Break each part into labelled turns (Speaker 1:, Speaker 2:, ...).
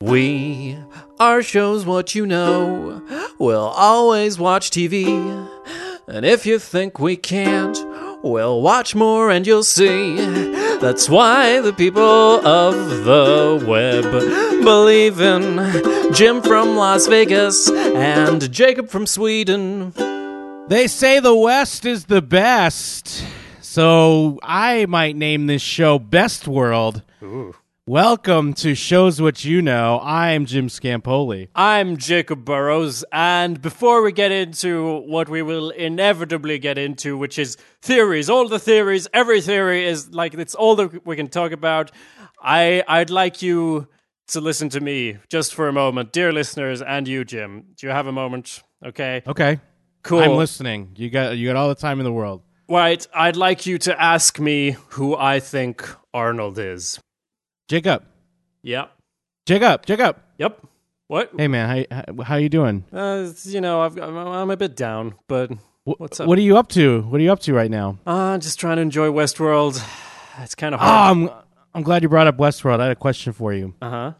Speaker 1: We are shows what you know. We'll always watch TV. And if you think we can't, we'll watch more and you'll see. That's why the people of the web believe in Jim from Las Vegas and Jacob from Sweden.
Speaker 2: They say the West is the best, so I might name this show Best World. Welcome to Shows What You Know. I'm Jim Scampoli.
Speaker 1: I'm Jacob Burrows, and before we get into what we will inevitably get into, which is theories, all the theories, every theory is like it's all that we can talk about. I I'd like you to listen to me just for a moment, dear listeners, and you, Jim. Do you have a moment? Okay,
Speaker 2: Okay,
Speaker 1: cool.
Speaker 2: I'm listening. You got you got all the time in the world.
Speaker 1: Right, I'd like you to ask me who I think Arnold is.
Speaker 2: Jacob,
Speaker 1: Yep.
Speaker 2: Jacob, Jacob.
Speaker 1: Yep. What?
Speaker 2: Hey man, how how you doing?
Speaker 1: Uh, you know, I've, I'm, a bit down, but What's up?
Speaker 2: What are you up to? What are you up to right now?
Speaker 1: uh, just trying to enjoy Westworld. It's kind of
Speaker 2: Oh,
Speaker 1: hard.
Speaker 2: I'm I'm glad you brought up Westworld. I had a question for you.
Speaker 1: Uh huh.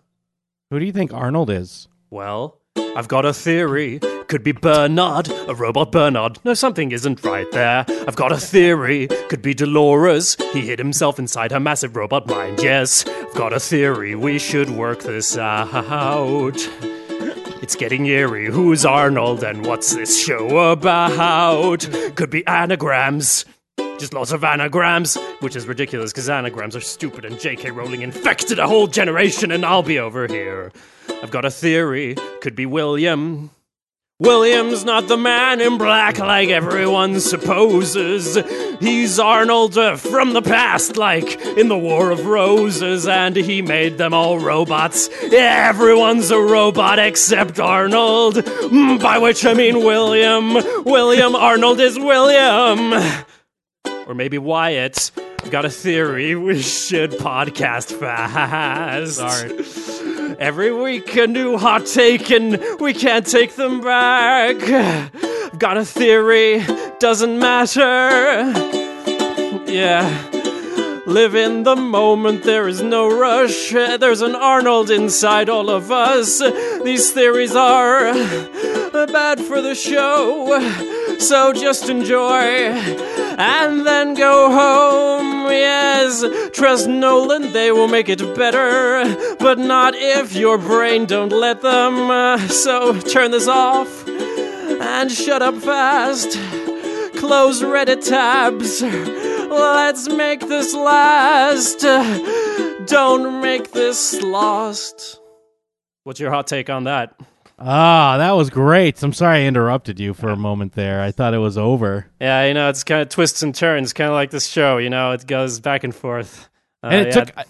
Speaker 2: Who do you think Arnold is?
Speaker 1: Well, I've got a theory. Could be Bernard, a robot Bernard. No, something isn't right there. I've got a theory. Could be Dolores. He hid himself inside her massive robot mind. Yes, I've got a theory. We should work this uh, out. It's getting eerie. Who's Arnold and what's this show about? Could be anagrams. Just lots of anagrams, which is ridiculous because anagrams are stupid and J.K. Rowling infected a whole generation and I'll be over here. I've got a theory. Could be William. William's not the man in black like everyone supposes. He's Arnold uh, from the past, like in the War of Roses, and he made them all robots. Everyone's a robot except Arnold, Mm, by which I mean William. William Arnold is William. Or maybe Wyatt. Got a theory. We should podcast fast.
Speaker 2: Sorry.
Speaker 1: Every week a new hot take and we can't take them back. Got a theory, doesn't matter. Yeah. Live in the moment, there is no rush. There's an Arnold inside all of us. These theories are bad for the show. So just enjoy and then go home. Yes, trust Nolan, they will make it better, but not if your brain don't let them. So turn this off and shut up fast. Close Reddit tabs. Let's make this last. Don't make this lost. What's your hot take on that?
Speaker 2: Ah, that was great. I'm sorry I interrupted you for a moment there. I thought it was over.
Speaker 1: Yeah, you know, it's kind of twists and turns, kind of like this show, you know, it goes back and forth. Uh,
Speaker 2: And it
Speaker 1: yeah.
Speaker 2: took. I,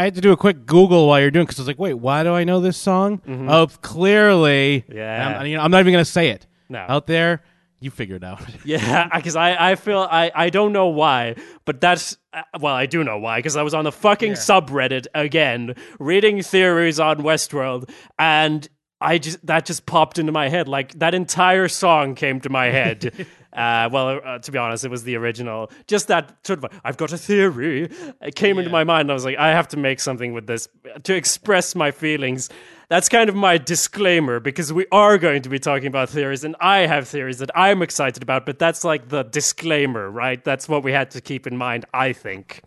Speaker 2: I had to do a quick Google while you're doing because I was like, "Wait, why do I know this song?" Oh, clearly.
Speaker 1: Mm-hmm. Yeah.
Speaker 2: I'm, you know, I'm not even gonna say it
Speaker 1: No.
Speaker 2: out there. You figure it out.
Speaker 1: Yeah, because I, I feel I, I don't know why, but that's uh, well I do know why because I was on the fucking subreddit again reading theories on Westworld and I just that just popped into my head like that entire song came to my head. Uh, well, uh, to be honest, it was the original. Just that sort of, I've got a theory. It came into my mind. And I was like, I have to make something with this to express my feelings. That's kind of my disclaimer because we are going to be talking about theories, and I have theories that I'm excited about, but that's like the disclaimer, right? That's what we had to keep in mind, I think.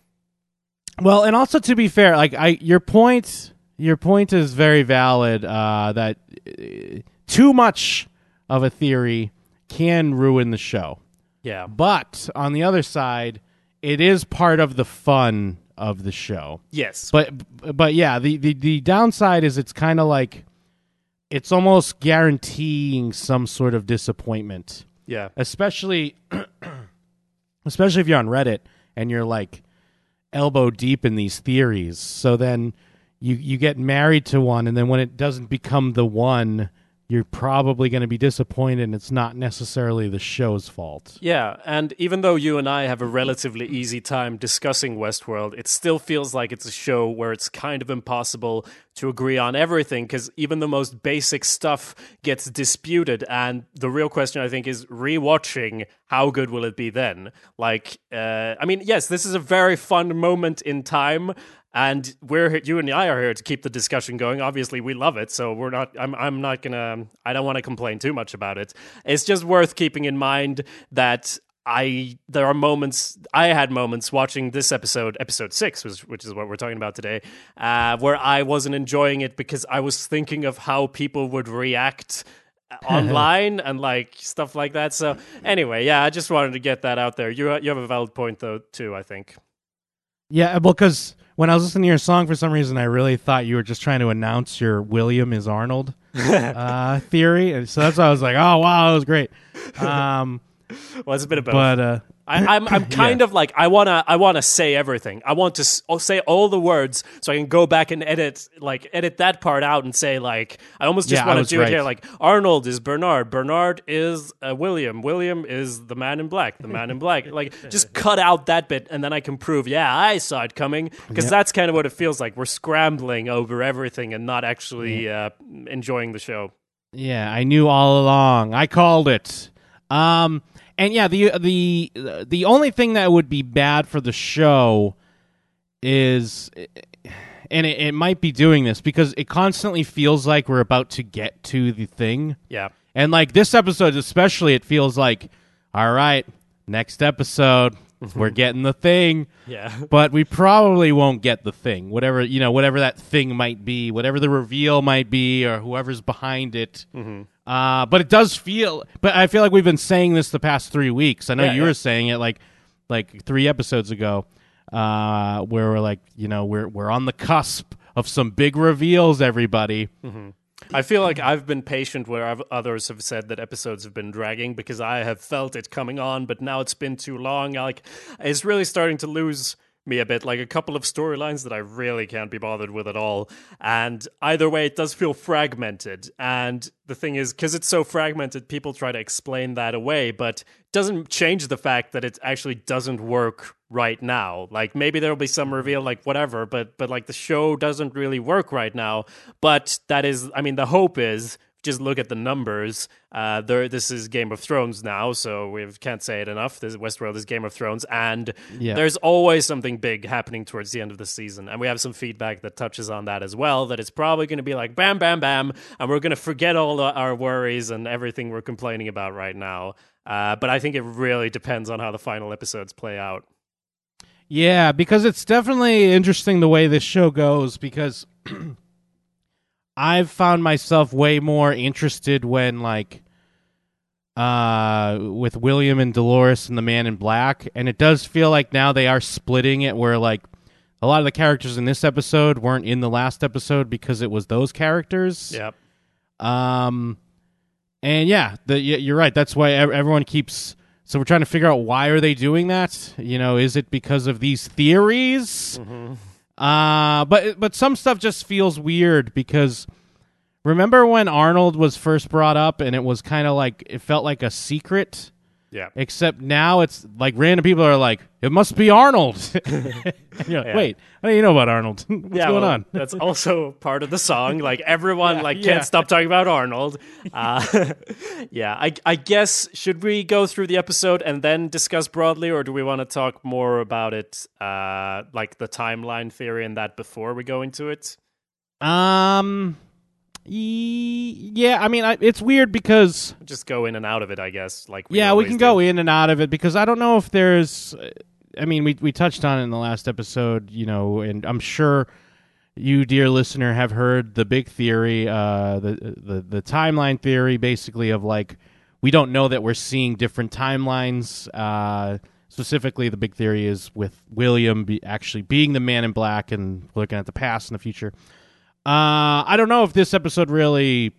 Speaker 2: Well, and also to be fair, like I, your point, your point is very valid. Uh, that uh, too much of a theory can ruin the show.
Speaker 1: Yeah.
Speaker 2: But on the other side, it is part of the fun of the show.
Speaker 1: Yes.
Speaker 2: But but yeah, the the, the downside is it's kind of like it's almost guaranteeing some sort of disappointment,
Speaker 1: yeah.
Speaker 2: especially especially if you're on Reddit and you're like elbow deep in these theories. So then you you get married to one and then when it doesn't become the one, you're probably going to be disappointed and it's not necessarily the show's fault.
Speaker 1: Yeah, and even though you and I have a relatively easy time discussing Westworld, it still feels like it's a show where it's kind of impossible to agree on everything because even the most basic stuff gets disputed. And the real question, I think, is rewatching how good will it be then? Like, uh, I mean, yes, this is a very fun moment in time. And we're here, you and I are here to keep the discussion going. Obviously, we love it, so we're not. I'm I'm not gonna. I don't want to complain too much about it. It's just worth keeping in mind that I there are moments I had moments watching this episode, episode six, which, which is what we're talking about today, uh, where I wasn't enjoying it because I was thinking of how people would react online and like stuff like that. So anyway, yeah, I just wanted to get that out there. You you have a valid point though too. I think.
Speaker 2: Yeah, well, because when I was listening to your song, for some reason, I really thought you were just trying to announce your William is Arnold uh, theory, and so that's why I was like, "Oh wow, that was great." Um,
Speaker 1: Well, it's a bit of both.
Speaker 2: but uh,
Speaker 1: I, I'm I'm kind of like I wanna I wanna say everything. I want to s- I'll say all the words so I can go back and edit like edit that part out and say like I almost just
Speaker 2: Yeah,
Speaker 1: want to do it here. Like Arnold is Bernard. Bernard is uh, William. William is the man in black. The man in black. Like just cut out that bit and then I can prove yeah I saw it coming because that's kind of what it feels like. We're scrambling over everything and not actually uh, enjoying the show.
Speaker 2: Yeah, I knew all along. I called it. Um, and yeah, the the the only thing that would be bad for the show is, and it, it might be doing this because it constantly feels like we're about to get to the thing,
Speaker 1: Yeah.
Speaker 2: and like this episode especially, it feels like, all right, next episode, mm-hmm. we're getting the thing.
Speaker 1: Yeah.
Speaker 2: but we probably won't get the thing whatever you know whatever that thing might be whatever the reveal might be or whoever's behind it mm-hmm. Uh, but it does feel but i feel like we've been saying this the past three weeks i know
Speaker 1: Yeah,
Speaker 2: you
Speaker 1: yeah.
Speaker 2: were saying it like like three episodes ago uh, where we're like you know we're we're on the cusp of some big reveals everybody
Speaker 1: I feel like I've been patient where I've, others have said that episodes have been dragging because I have felt it coming on, but now it's been too long. Like it's really starting to lose me a bit. Like a couple of storylines that I really can't be bothered with at all. And either way, it does feel fragmented. And the thing is, because it's so fragmented, people try to explain that away, but doesn't change the fact that it actually doesn't work right now. Like maybe there'll be some reveal, like whatever, but but like the show doesn't really work right now. But that is, I mean, the hope is just look at the numbers. Uh, there, this is Game of Thrones now, so we can't say it enough. This Westworld is Game of Thrones, and
Speaker 2: Yeah.
Speaker 1: there's always something big happening towards the end of the season, and we have some feedback that touches on that as well. That it's probably going to be like bam, bam, bam, and we're going to forget all our worries and everything we're complaining about right now. Uh, but I think it really depends on how the final episodes play out.
Speaker 2: Yeah, because it's definitely interesting the way this show goes because I've found myself way more interested when like uh with William and Dolores and the Man in Black and it does feel like now they are splitting it where like a lot of the characters in this episode weren't in the last episode because it was those characters.
Speaker 1: Yep.
Speaker 2: Um, and yeah, the, you're right. That's why everyone keeps. So we're trying to figure out why are they doing that? You know, is it because of these theories? Uh, but but some stuff just feels weird because remember when Arnold was first brought up and it was kind of like it felt like a secret.
Speaker 1: Yeah.
Speaker 2: Except now it's like random people are like, it must be Arnold. Like,
Speaker 1: Yeah.
Speaker 2: Wait, how do you know about Arnold? What's
Speaker 1: yeah,
Speaker 2: going
Speaker 1: well,
Speaker 2: on?
Speaker 1: that's also part of the song. Like everyone, like can't stop talking about Arnold. Uh, yeah, I, I guess should we go through the episode and then discuss broadly, or do we want to talk more about it, uh, like the timeline theory and that before we go into it?
Speaker 2: Um, yeah. I mean, I, it's weird because
Speaker 1: Just go in and out of it, I guess. Like
Speaker 2: yeah, we can
Speaker 1: do.
Speaker 2: go in and out of it because I don't know if there's. I mean, we we touched on it in the last episode, you know, and I'm sure you, dear listener, have heard the big theory, uh, the the the timeline theory, basically of like we don't know that we're seeing different timelines. Uh, specifically, the big theory is with William be, actually being the Man in Black and looking at the past and the future. Uh, I don't know if this episode really,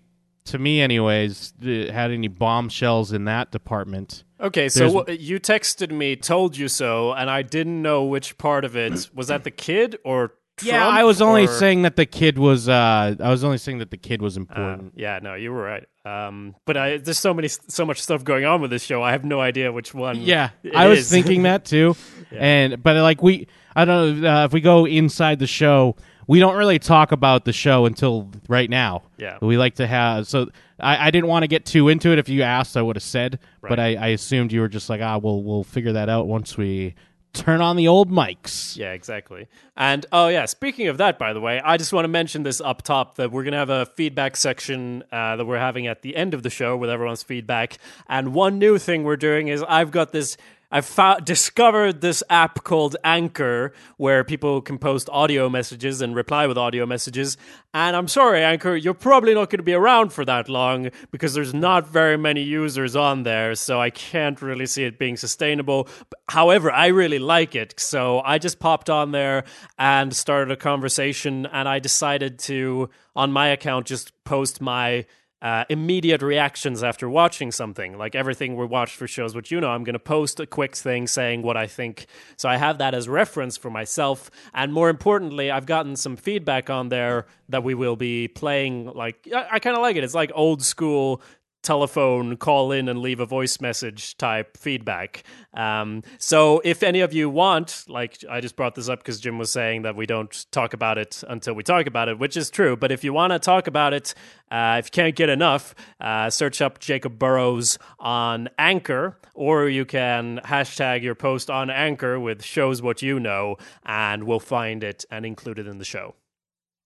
Speaker 2: to me, anyways, uh, had any bombshells in that department.
Speaker 1: Okay, so wha- you texted me, told you so, and I didn't know which part of it was that the kid or Trump,
Speaker 2: yeah, I was only
Speaker 1: or-
Speaker 2: saying that the kid was. Uh, I was only saying that the kid was
Speaker 1: Uh,
Speaker 2: important.
Speaker 1: yeah, no, you were right. Um, but I, there's so many, so much stuff going on with this show. I have no idea which one.
Speaker 2: yeah, I was
Speaker 1: is.
Speaker 2: thinking that too. And but like we, I don't know uh, if we go inside the show, we don't really talk about the show until right now.
Speaker 1: Yeah.
Speaker 2: we like to have. So I, I didn't want to get too into it. If you asked, I would have said. But I, I assumed you were just like, ah, we'll we'll figure that out once we turn on the old mics.
Speaker 1: Yeah, exactly. And oh yeah, speaking of that, by the way, I just want to mention this up top that we're gonna have a feedback section uh, that we're having at the end of the show with everyone's feedback. And one new thing we're doing is I've got this I've found, discovered this app called Anchor where people can post audio messages and reply with audio messages. And I'm sorry, Anchor, you're probably not going to be around for that long because there's not very many users on there. So I can't really see it being sustainable. However, I really like it. So I just popped on there and started a conversation. And I decided to, on my account, just post my uh, immediate reactions after watching something. Like everything we watch for shows, which you know, I'm going to post a quick thing saying what I think. So I have that as reference for myself. And more importantly, I've gotten some feedback on there that we will be playing. Like, I, I kind of like it. It's like old school telephone call in and leave a voice message type feedback. Um, so if any of you want, like I just brought this up because Jim was saying that we don't talk about it until we talk about it, which is true. But if you want to talk about it, uh, if you can't get enough, uh, search up Jacob Burrows on Anchor, or you can hashtag your post on Anchor with shows what you know, and we'll find it and include it in the show.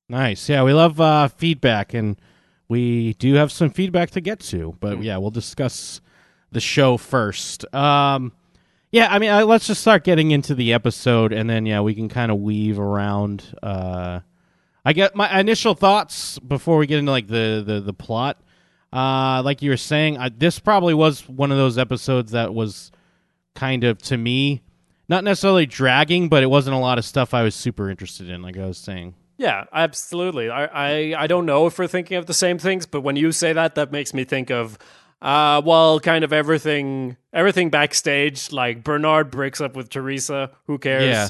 Speaker 2: Nice. Yeah, we love uh, feedback and we do have some feedback to get to, but mm. yeah, we'll discuss the show first. Um, yeah, I mean, uh, let's just start getting into the episode, and then yeah, we can kind of weave around. Uh, I get my initial thoughts before we get into like the the, the plot. Uh, like you were saying, I, this probably was one of those episodes that was kind of to me not necessarily dragging, but it wasn't a lot of stuff I was super interested in. Like I was saying.
Speaker 1: Yeah, absolutely. I, I, I don't know if we're thinking of the same things, but when you say that, that makes me think of, uh, well, kind of everything, everything backstage. Like Bernard breaks up with Theresa. Who cares?
Speaker 2: Yeah.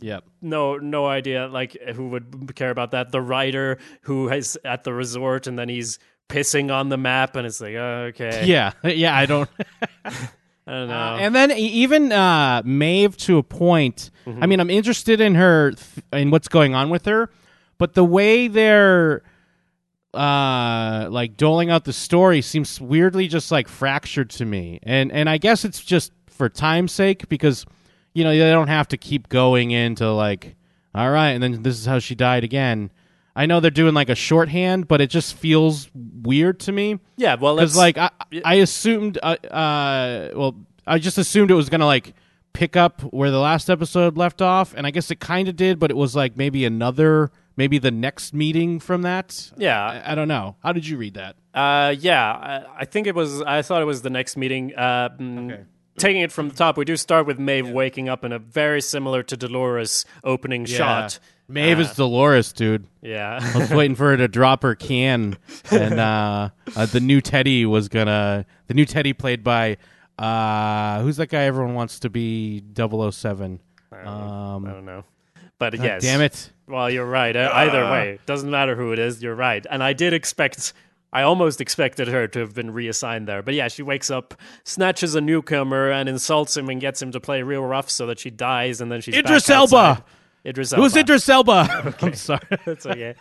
Speaker 2: Yep.
Speaker 1: No, no idea. Like who would care about that? The writer who is at the resort and then he's pissing on the map, and it's like, uh, okay.
Speaker 2: Yeah, yeah. I don't.
Speaker 1: I don't know.
Speaker 2: Uh, and then even uh, Maeve to a point. Mm-hmm. I mean, I'm interested in her in what's going on with her, but the way they're uh like doling out the story seems weirdly just like fractured to me. And and I guess it's just for time's sake because you know, they don't have to keep going into like all right, and then this is how she died again. I know they're doing like a shorthand, but it just feels weird to me.
Speaker 1: Yeah, well,
Speaker 2: because like I, I assumed, uh, uh, well, I just assumed it was gonna like pick up where the last episode left off, and I guess it kind of did, but it was like maybe another maybe the next meeting from that.
Speaker 1: Yeah,
Speaker 2: I, I don't know. How did you read that?
Speaker 1: Uh, yeah, I, I, think it was. I thought it was the next meeting. Uh, mm, okay. Taking it from the top, we do start with Maeve yeah. waking up in a very similar to Dolores opening yeah. shot.
Speaker 2: Maeve uh, is Dolores, dude.
Speaker 1: Yeah,
Speaker 2: I was waiting for her to drop her can, and uh, uh, the new Teddy was gonna. The new Teddy played by uh, who's that guy everyone wants to be 007?
Speaker 1: I don't, um, I don't know. But
Speaker 2: uh,
Speaker 1: yes,
Speaker 2: damn it.
Speaker 1: Well, you're right. Uh, either way, doesn't matter who it is. You're right. And I did expect. I almost expected her to have been reassigned there. But yeah, she wakes up, snatches a newcomer, and insults him and gets him to play real rough so that she dies, and then she's
Speaker 2: Idris
Speaker 1: back
Speaker 2: Elba.
Speaker 1: Idris Elba.
Speaker 2: Who's Idris Elba?
Speaker 1: okay.
Speaker 2: I'm sorry.
Speaker 1: That's okay.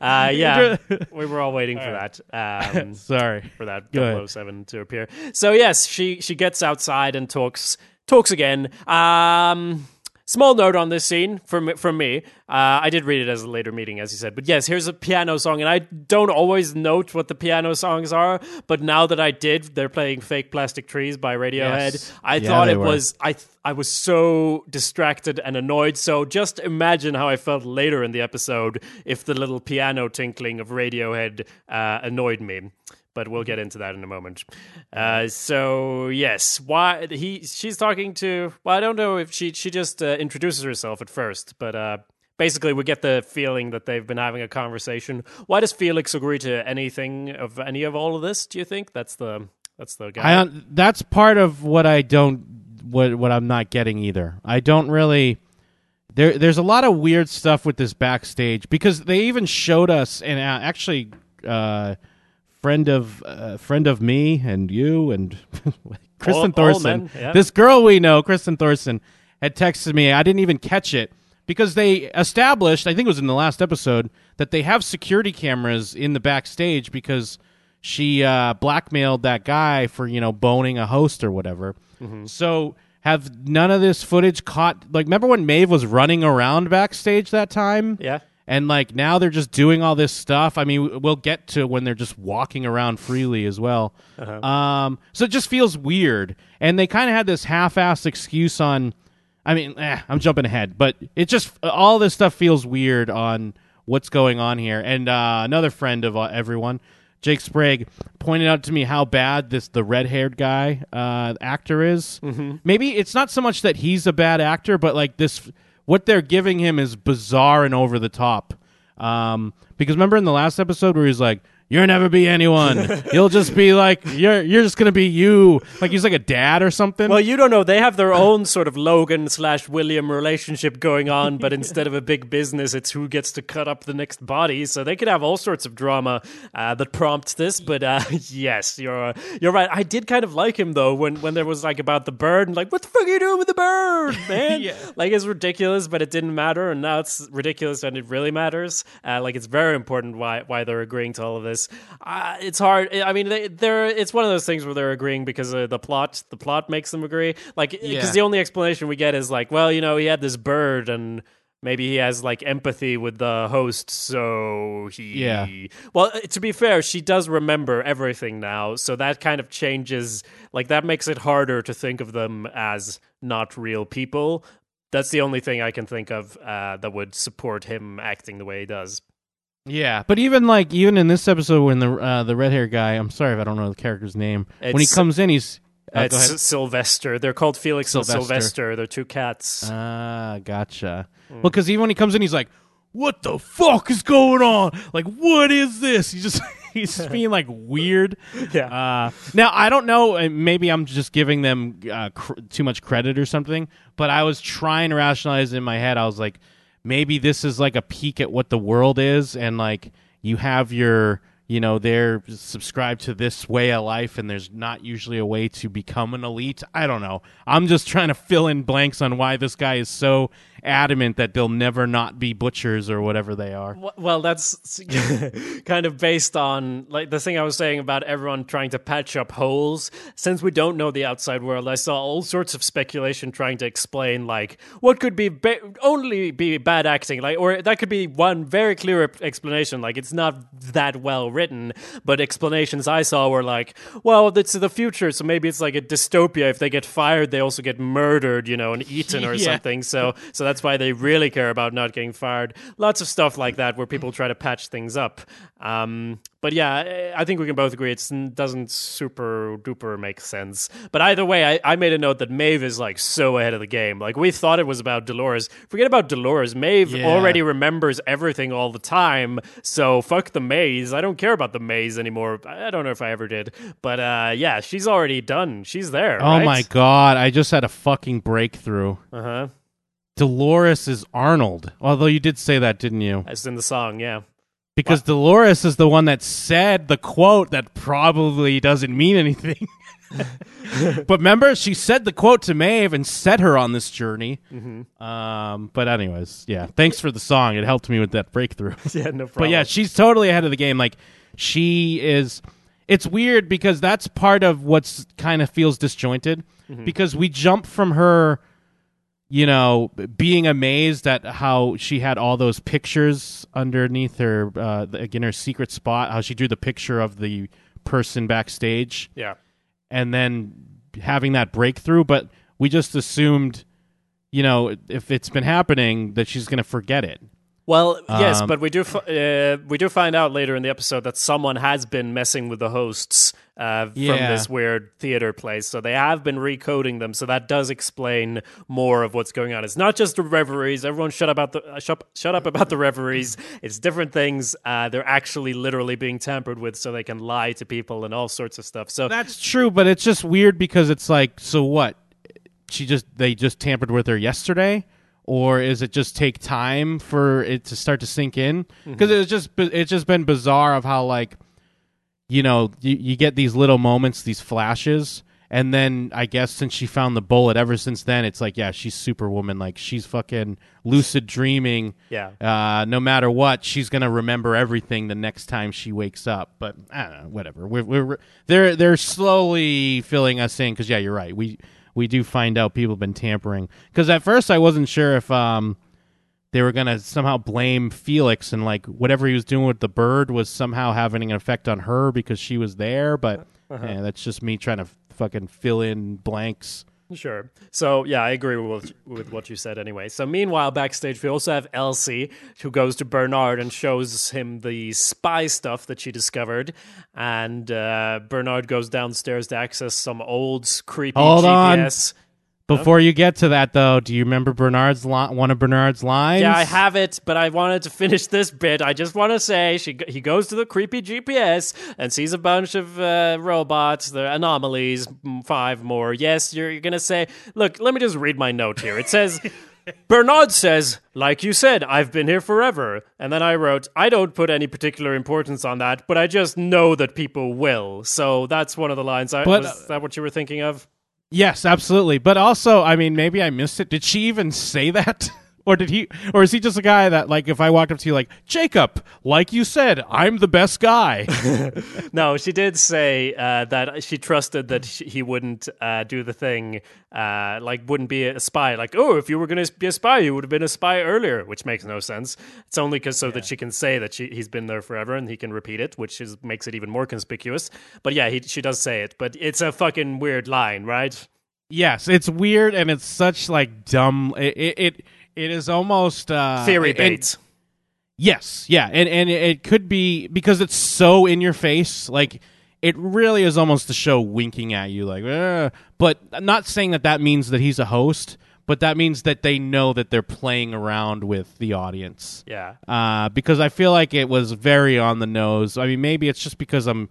Speaker 1: uh, yeah, we were all waiting all for right. that. Um,
Speaker 2: sorry
Speaker 1: for that 007 to appear. So yes, she she gets outside and talks talks again. Um, Small note on this scene from from me. Uh, I did read it as a later meeting, as you said. But yes, here's a piano song, and I don't always note what the piano songs are. But now that I did, they're playing "Fake Plastic Trees" by Radiohead.
Speaker 2: Yes.
Speaker 1: I
Speaker 2: yeah,
Speaker 1: thought it
Speaker 2: were.
Speaker 1: was I. Th- I was so distracted and annoyed. So just imagine how I felt later in the episode if the little piano tinkling of Radiohead uh, annoyed me but we'll get into that in a moment. Uh, so yes, why he she's talking to? Well, I don't know if she she just uh, introduces herself at first, but uh, basically we get the feeling that they've been having a conversation. Why does Felix agree to anything of any of all of this? Do you think that's the that's the guy?
Speaker 2: I, that's part of what I don't what what I'm not getting either. I don't really. There, there's a lot of weird stuff with this backstage because they even showed us, and uh, actually, uh, friend of uh, friend of me and you and Kristen all, Thorson. All yeah. This girl we know, Kristen Thorson, had texted me. I didn't even catch it because they established, I think it was in the last episode, that they have security cameras in the backstage because she uh, blackmailed that guy for you know boning a host or whatever. Mm-hmm. So have none of this footage caught? Like, remember when Maeve was running around backstage that time?
Speaker 1: Yeah.
Speaker 2: And like now they're just doing all this stuff. I mean, we'll get to when they're just walking around freely as well. Um, so it just feels weird. And they kind of had this half-assed excuse on. I mean, eh, I'm jumping ahead, but it just all this stuff feels weird on what's going on here. And uh, another friend of uh, everyone, Jake Sprague, pointed out to me how bad this the red-haired guy uh, actor is. Mm-hmm. Maybe it's not so much that he's a bad actor, but like this, what they're giving him is bizarre and over the top. Um, because remember in the last episode where he's like, "You'll never be anyone. You'll just be like you're you're just gonna be you." Like he's like a dad or something.
Speaker 1: Well, you don't know. They have their own sort of Logan slash William relationship going on, but instead of a big business, it's who gets to cut up the next body. So they could have all sorts of drama uh, that prompts this. But uh, yes, you're uh, you're right. I did kind of like him though when when there was like about the bird and like, what the fuck are you doing with the bird, man?
Speaker 2: Yeah.
Speaker 1: Like it's ridiculous, but it didn't matter, and now it's ridiculous and it really matters. Uh, like it's very important why why they're agreeing to all of this. Uh, it's hard. I mean, they, they're it's one of those things where they're agreeing because of the plot. The plot makes them agree. Like because
Speaker 2: Yeah.
Speaker 1: the only explanation we get is like, well, you know, he had this bird and. Maybe he has like empathy with the host, so he.
Speaker 2: Yeah.
Speaker 1: Well, uh, to be fair, she does remember everything now, so that kind of changes. Like that makes it harder to think of them as not real people. That's the only thing I can think of uh, that would support him acting the way he does.
Speaker 2: Yeah, but even like even in this episode when the uh, the red hair guy, I'm sorry if I don't know the character's name. when he comes in, he's uh,
Speaker 1: it's. Sylvester. They're called Felix
Speaker 2: Sylvester.
Speaker 1: and Sylvester. They're two cats.
Speaker 2: Ah, gotcha. Well, because even when he comes in, he's like, "What the fuck is going on? Like, what is this?" He's just he's being like weird.
Speaker 1: Yeah.
Speaker 2: Uh, now I don't know. Maybe I'm just giving them uh, cr- too much credit or something. But I was trying to rationalize in my head. I was like, maybe this is like a peek at what the world is, and like you have your. You know, they're subscribed to this way of life, and there's not usually a way to become an elite. I don't know. I'm just trying to fill in blanks on why this guy is so adamant that they'll never not be butchers or whatever they are.
Speaker 1: Well, that's kind of based on like the thing I was saying about everyone trying to patch up holes. Since we don't know the outside world, I saw all sorts of speculation trying to explain like what could be ba- only be bad acting, like or that could be one very clear explanation. Like it's not that well written, but explanations I saw were like, well, it's the future, so maybe it's like a dystopia. If they get fired, they also get murdered, you know, and eaten or
Speaker 2: Yeah.
Speaker 1: something. So so that's why they really care about not getting fired. Lots of stuff like that where people try to patch things up. Um, but yeah, I think we can both agree it doesn't super duper make sense. But either way, I, I made a note that Maeve is like so ahead of the game. Like we thought it was about Dolores. Forget about Dolores. Maeve
Speaker 2: Yeah.
Speaker 1: already remembers everything all the time. So fuck the maze. I don't care about the maze anymore. I don't know if I ever did. But uh, yeah, she's already done. She's there.
Speaker 2: Oh my god, I just had a fucking breakthrough.
Speaker 1: Uh huh.
Speaker 2: Dolores is Arnold. Although you did say that, didn't you?
Speaker 1: As in the song, yeah.
Speaker 2: Because Dolores is the one that said the quote that probably doesn't mean anything. but remember, she said the quote to Maeve and set her on this journey. Um, but anyways, yeah. Thanks for the song. It helped me with that breakthrough.
Speaker 1: Yeah, no problem.
Speaker 2: But yeah, she's totally ahead of the game. Like she is. It's weird because that's part of what's kind of feels disjointed because we jump from her, you know, being amazed at how she had all those pictures underneath her, uh, like in her secret spot. How she drew the picture of the person backstage,
Speaker 1: yeah.
Speaker 2: and then having that breakthrough. But we just assumed, you know, if it's been happening, that she's going to forget it.
Speaker 1: Well, yes,
Speaker 2: Um,
Speaker 1: but we do uh, we do find out later in the episode that someone has been messing with the hosts uh, from this weird theater place. So they have been recoding them. So that does explain more of what's going on. It's not just the reveries. Everyone, shut up about the uh, shut, shut up about the reveries. It's different things. Uh, they're actually literally being tampered with, so they can lie to people and all sorts of stuff. So
Speaker 2: That's true, but it's just weird because it's like, so what? She just they just tampered with her yesterday, or is it just take time for it to start to sink in? Because it's just it's just been bizarre of how like, you know, you, you get these little moments, these flashes, and then I guess since she found the bullet, ever since then, it's like, yeah, she's Superwoman. Like she's fucking lucid dreaming.
Speaker 1: Yeah.
Speaker 2: Uh, no matter what, she's gonna remember everything the next time she wakes up. But I don't know, whatever. We're, we're they're they're slowly filling us in because yeah, you're right. We we do find out people have been tampering. Because at first I wasn't sure if um they were gonna somehow blame Felix and like whatever he was doing with the bird was somehow having an effect on her because she was there. But yeah, that's just me trying to fucking fill in blanks.
Speaker 1: Sure. So yeah, I agree with with what you said anyway. So meanwhile, backstage we also have Elsie who goes to Bernard and shows him the spy stuff that she discovered, and uh, Bernard goes downstairs to access some old creepy
Speaker 2: Hold on. Before you get to that, though, do you remember Bernard's li- one of Bernard's lines?
Speaker 1: Yeah, I have it, but I wanted to finish this bit. I just want to say she he goes to the creepy GPS and sees a bunch of uh, robots, the anomalies, five more. Yes, you're, you're gonna say, look, let me just read my note here. It says. Bernard says, like you said, I've been here forever. And then I wrote, I don't put any particular importance on that, but I just know that people will. So that's one of the lines. I,
Speaker 2: But-
Speaker 1: was that what you were thinking of?
Speaker 2: Yes, absolutely. But also, I mean, maybe I missed it. Did she even say that? Or did he or is he just a guy that like if I walked up to you like, "Jacob, like you said, I'm the best guy."
Speaker 1: No, she did say uh, that she trusted that sh he wouldn't uh, do the thing, uh, like wouldn't be a spy. Like, oh, if you were going to be a spy, you would have been a spy earlier, which makes no sense. It's only because so that she can say that she, he's been there forever and he can repeat it, which is makes it even more conspicuous. But yeah, he, she does say it, but it's a fucking weird line, right?
Speaker 2: yes, it's weird and it's such like dumb it it it, it is almost uh
Speaker 1: Theory bait.
Speaker 2: Yes, yeah, and and it could be because it's so in your face. Like it really is almost the show winking at you, like. "Eh." But I'm not saying that that means that he's a host, but that means that they know that they're playing around with the audience.
Speaker 1: yeah.
Speaker 2: Uh, because I feel like it was very on the nose. I mean, maybe it's just because I'm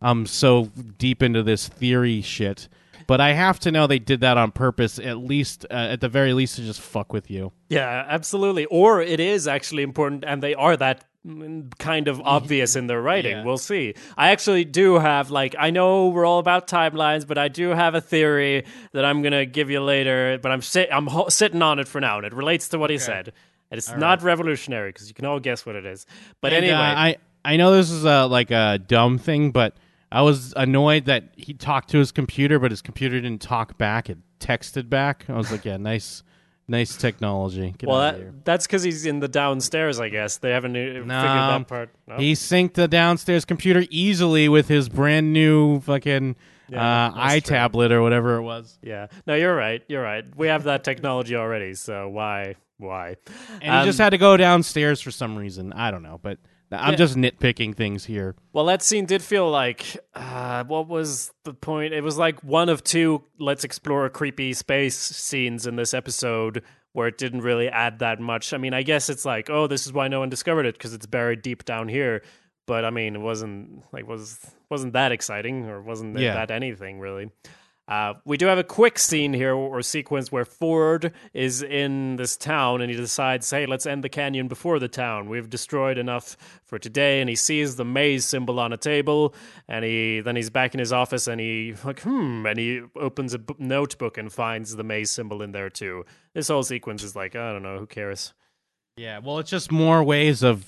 Speaker 2: I'm so deep into this theory shit. But I have to know they did that on purpose, at least, uh, at the very least, to just fuck with you.
Speaker 1: Yeah, absolutely. Or it is actually important, and they are that mm, kind of obvious in their writing.
Speaker 2: Yeah.
Speaker 1: We'll see. I actually do have, like, I know we're all about timelines, but I do have a theory that I'm gonna give you later. But I'm sit, I'm ho- sitting on it for now, and it relates to what he said. And it's not revolutionary because you can all guess what it is. But
Speaker 2: And,
Speaker 1: anyway,
Speaker 2: uh, I I know this is a like a dumb thing, but I was annoyed that he talked to his computer, but his computer didn't talk back; it texted back. I was like, "Yeah, nice, nice technology." Get
Speaker 1: well,
Speaker 2: out of
Speaker 1: that, that's because he's in the downstairs. I guess they haven't uh, figured that part. No?
Speaker 2: He synced the downstairs computer easily with his brand new fucking
Speaker 1: Yeah,
Speaker 2: uh,
Speaker 1: true.
Speaker 2: iTablet or whatever it was.
Speaker 1: Yeah. No, you're right. You're right. We have that technology already, so why? Why?
Speaker 2: And
Speaker 1: Um,
Speaker 2: he just had to go downstairs for some reason. I don't know, but I'm
Speaker 1: Yeah.
Speaker 2: just nitpicking things here.
Speaker 1: Well, that scene did feel like uh, what was the point? It was like one of two let's explore creepy space scenes in this episode where it didn't really add that much. I mean, I guess it's like, oh, this is why no one discovered it because it's buried deep down here. But I mean, it wasn't like was wasn't that exciting or wasn't
Speaker 2: Yeah.
Speaker 1: that anything really. Uh, we do have a quick scene here or sequence where Ford is in this town and he decides, hey, let's end the canyon before the town. We've destroyed enough for today. And he sees the maze symbol on a table, and he then he's back in his office and he like hmm, and he opens a b- notebook and finds the maze symbol in there too. This whole sequence is like I don't know, who cares?
Speaker 2: Yeah, well, it's just more ways of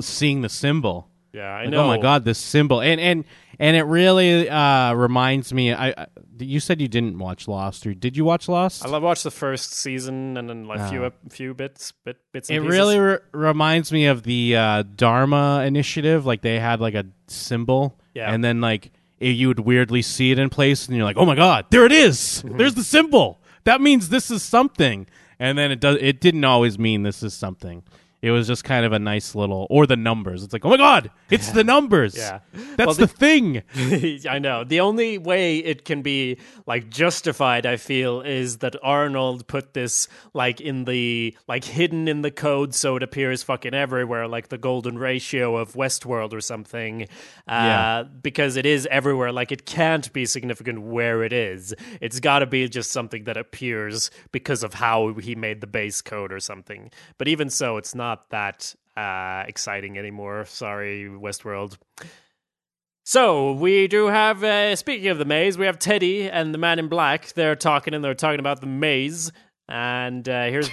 Speaker 2: seeing the symbol.
Speaker 1: Yeah, I
Speaker 2: Like,
Speaker 1: know.
Speaker 2: oh my god, this symbol, and and and it really uh, reminds me. I, I you said you didn't watch Lost, or did you watch Lost?
Speaker 1: I watched the first season and then like a few
Speaker 2: Oh.
Speaker 1: few bits bit, bits.
Speaker 2: it
Speaker 1: pieces.
Speaker 2: really re- reminds me of the uh, Dharma initiative. Like they had like a symbol,
Speaker 1: Yeah.
Speaker 2: and then like it, you would weirdly see it in place, and you're like, oh my god, there it is.
Speaker 1: Mm-hmm.
Speaker 2: There's the symbol. That means this is something. And then it does. It didn't always mean this is something. It was just kind of a nice little, or the numbers. It's like, oh my god, it's the numbers.
Speaker 1: Yeah.
Speaker 2: that's
Speaker 1: Well,
Speaker 2: the,
Speaker 1: the-
Speaker 2: thing.
Speaker 1: I know. The only way it can be like justified, I feel, is that Arnold put this like in the like hidden in the code so it appears fucking everywhere, like the golden ratio of Westworld or something. Uh,
Speaker 2: Yeah.
Speaker 1: because it is everywhere. Like it can't be significant where it is. It's got to be just something that appears because of how he made the base code or something. But even so, it's not that uh, exciting anymore. Sorry, Westworld. So we do have. Uh, speaking of the maze, we have Teddy and the Man in Black. They're talking and they're talking about the maze. And uh, here's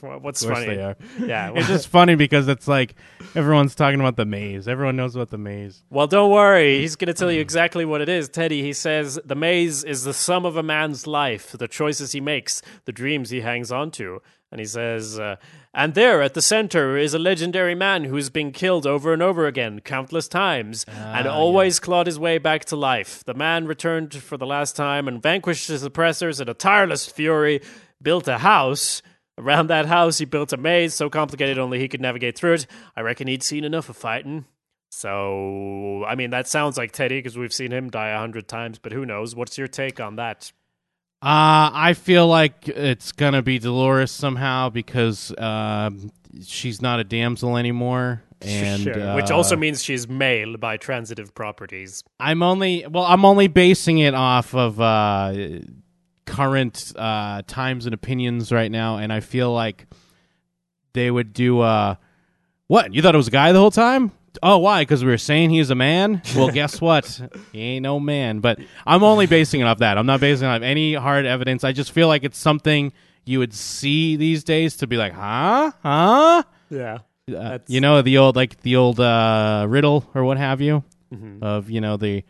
Speaker 1: what What's funny?
Speaker 2: they are.
Speaker 1: Yeah.
Speaker 2: It's just funny because it's like everyone's talking about the maze. Everyone knows about the maze.
Speaker 1: Well, don't worry. He's going to tell you exactly what it is. Teddy, he says the maze is the sum of a man's life, the choices he makes, the dreams he hangs on to. And he says, uh, and there at the center is a legendary man who's been killed over and over again, countless times, ah, and always clawed his way back to life. The man returned for the last time and vanquished his oppressors in a tireless fury, built a house. Around that house, he built a maze so complicated only he could navigate through it. I reckon he'd seen enough of fighting. So, I mean, that sounds like Teddy because we've seen him die a hundred times, but who knows? What's your take on that?
Speaker 2: Uh, I feel like it's gonna be Dolores somehow because um, she's not a damsel anymore, and
Speaker 1: Sure. Which
Speaker 2: uh,
Speaker 1: also means she's male by transitive properties.
Speaker 2: I'm only well, I'm only basing it off of uh, current uh, times and opinions right now, and I feel like they would do. Uh, what you thought it was a guy the whole time? Oh, why? Because we were saying he's a man. Well, guess what? He ain't no man. But I'm only basing it off that. I'm not basing it off any hard evidence. I just feel like it's something you would see these days to be like, huh, huh.
Speaker 1: Yeah.
Speaker 2: Uh, you know the old like the old uh, riddle or what have you
Speaker 1: Mm-hmm.
Speaker 2: of you know the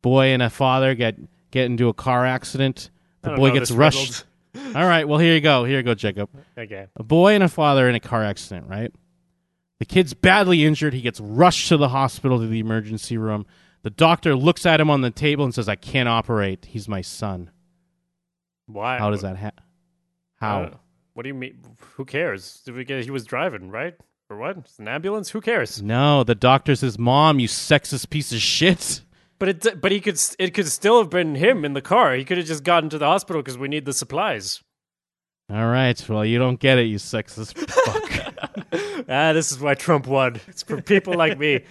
Speaker 2: boy and a father get get into a car accident. The boy gets rushed. All right, well here you go. Here you go, Jacob.
Speaker 1: Okay.
Speaker 2: A boy and a father in a car accident. Right. The kid's badly injured. He gets rushed to the hospital to the emergency room. The doctor looks at him on the table and says, "I can't operate. He's my son."
Speaker 1: Why?
Speaker 2: How does that happen? How?
Speaker 1: What do you mean? Who cares? Did we get? He was driving, right? Or what? It's an ambulance? Who cares?
Speaker 2: No, the doctor says, "Mom, you sexist piece of shit."
Speaker 1: But it, but he could, it could still have been him in the car. He could have just gotten to the hospital because we need the supplies.
Speaker 2: All right. Well, you don't get it, you sexist fuck.
Speaker 1: Ah, this is why Trump won. It's for people like me.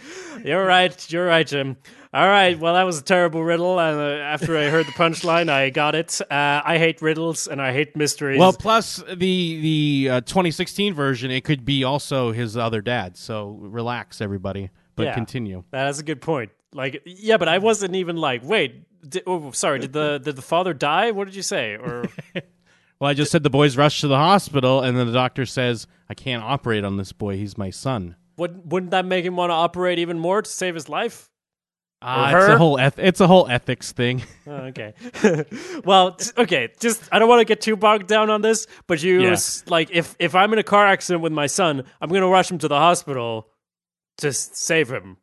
Speaker 1: You're right. You're right, Jim. All right. Well, that was a terrible riddle. And uh, after I heard the punchline, I got it. Uh, I hate riddles and I hate mysteries.
Speaker 2: well, plus the the uh, 2016 version, it could be also his other dad. So relax, everybody. But
Speaker 1: Yeah.
Speaker 2: continue.
Speaker 1: that's a good point. Like, yeah, but I wasn't even like, wait. Did, oh, sorry. Did the did the father die? What did you say? Or
Speaker 2: Well, I just said the boy's rushed to the hospital, and then the doctor says, "I can't operate on this boy. He's my son."
Speaker 1: would, wouldn't that make him want to operate even more to save his life?
Speaker 2: Ah, it's a whole eth- it's a whole ethics thing.
Speaker 1: Oh, okay. well, t- okay. Just I don't want to get too bogged down on this, but you
Speaker 2: Yeah.
Speaker 1: s- like if if I'm in a car accident with my son, I'm going to rush him to the hospital to s- save him.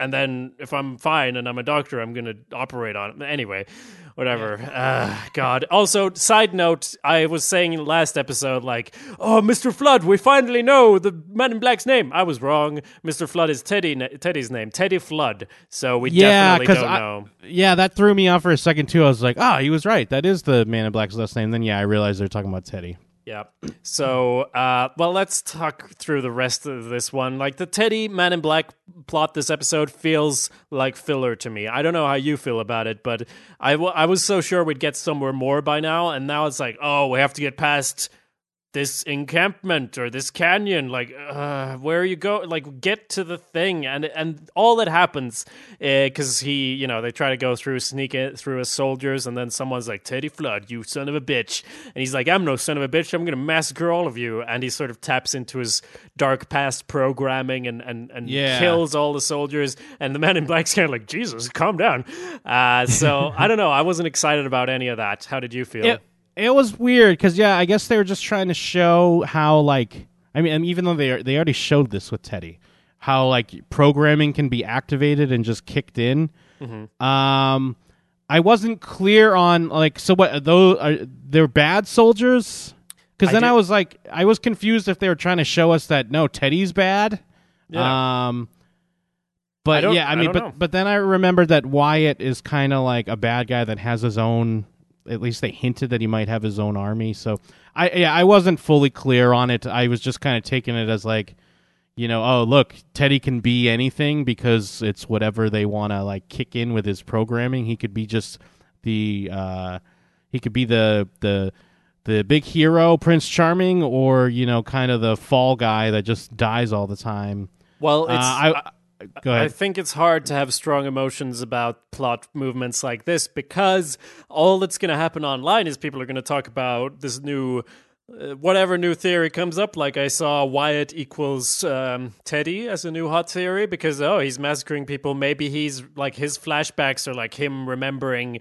Speaker 1: And then if I'm fine and I'm a doctor, I'm going to operate on him. Anyway, whatever. Uh, God. Also, side note, I was saying in the last episode, like, oh, Mr. Flood, we finally know the Man in Black's name. I was wrong. Mr. Flood is Teddy, Teddy's name, Teddy Flood. So we
Speaker 2: yeah,
Speaker 1: definitely don't
Speaker 2: I,
Speaker 1: know.
Speaker 2: yeah, that threw me off for a second too. I was like, "Ah, he was right. That is the Man in Black's last name." Then yeah, I realized they're talking about Teddy.
Speaker 1: Yeah. So, uh, well, let's talk through the rest of this one. Like the Teddy Man in Black plot this episode feels like filler to me. I don't know how you feel about it, but I, w- I was so sure we'd get somewhere more by now, and now it's like, oh, we have to get past this encampment or this canyon like uh, where are you go like get to the thing. And and all that happens because he you know they try to go through sneak it through his soldiers and then someone's like teddy flood you son of a bitch. And he's like i'm no son of a bitch. I'm gonna massacre all of you. And he sort of taps into his dark past programming and and, and
Speaker 2: Yeah.
Speaker 1: kills all the soldiers. And the man in black's kind of like jesus calm down. Uh, so i don't know. I wasn't excited about any of that. How did you feel?
Speaker 2: It it was weird because yeah, I guess they were just trying to show how like I mean, and even though they are, they already showed this with Teddy, how like programming can be activated and just kicked in. Um, I wasn't clear on like so what those are they're bad soldiers because then
Speaker 1: did-
Speaker 2: I was like I was confused if they were trying to show us that no Teddy's bad.
Speaker 1: Yeah.
Speaker 2: Um. But
Speaker 1: don't-
Speaker 2: yeah, I
Speaker 1: I
Speaker 2: mean,
Speaker 1: don't
Speaker 2: but
Speaker 1: know.
Speaker 2: but then I remembered that Wyatt is kind of like a bad guy that has his own. At least they hinted that he might have his own army. So I yeah, I wasn't fully clear on it. I was just kind of taking it as like, you know, oh look, Teddy can be anything because it's whatever they want to like kick in with his programming. He could be just the uh, he could be the the the big hero, Prince Charming, or you know, kind of the fall guy that just dies all the time.
Speaker 1: well
Speaker 2: Uh,
Speaker 1: it's
Speaker 2: I, go ahead.
Speaker 1: I think it's hard to have strong emotions about plot movements like this because all that's going to happen online is people are going to talk about this new uh, whatever new theory comes up, like I saw Wyatt equals um, Teddy as a new hot theory because oh he's massacring people. Maybe he's like his flashbacks are like him remembering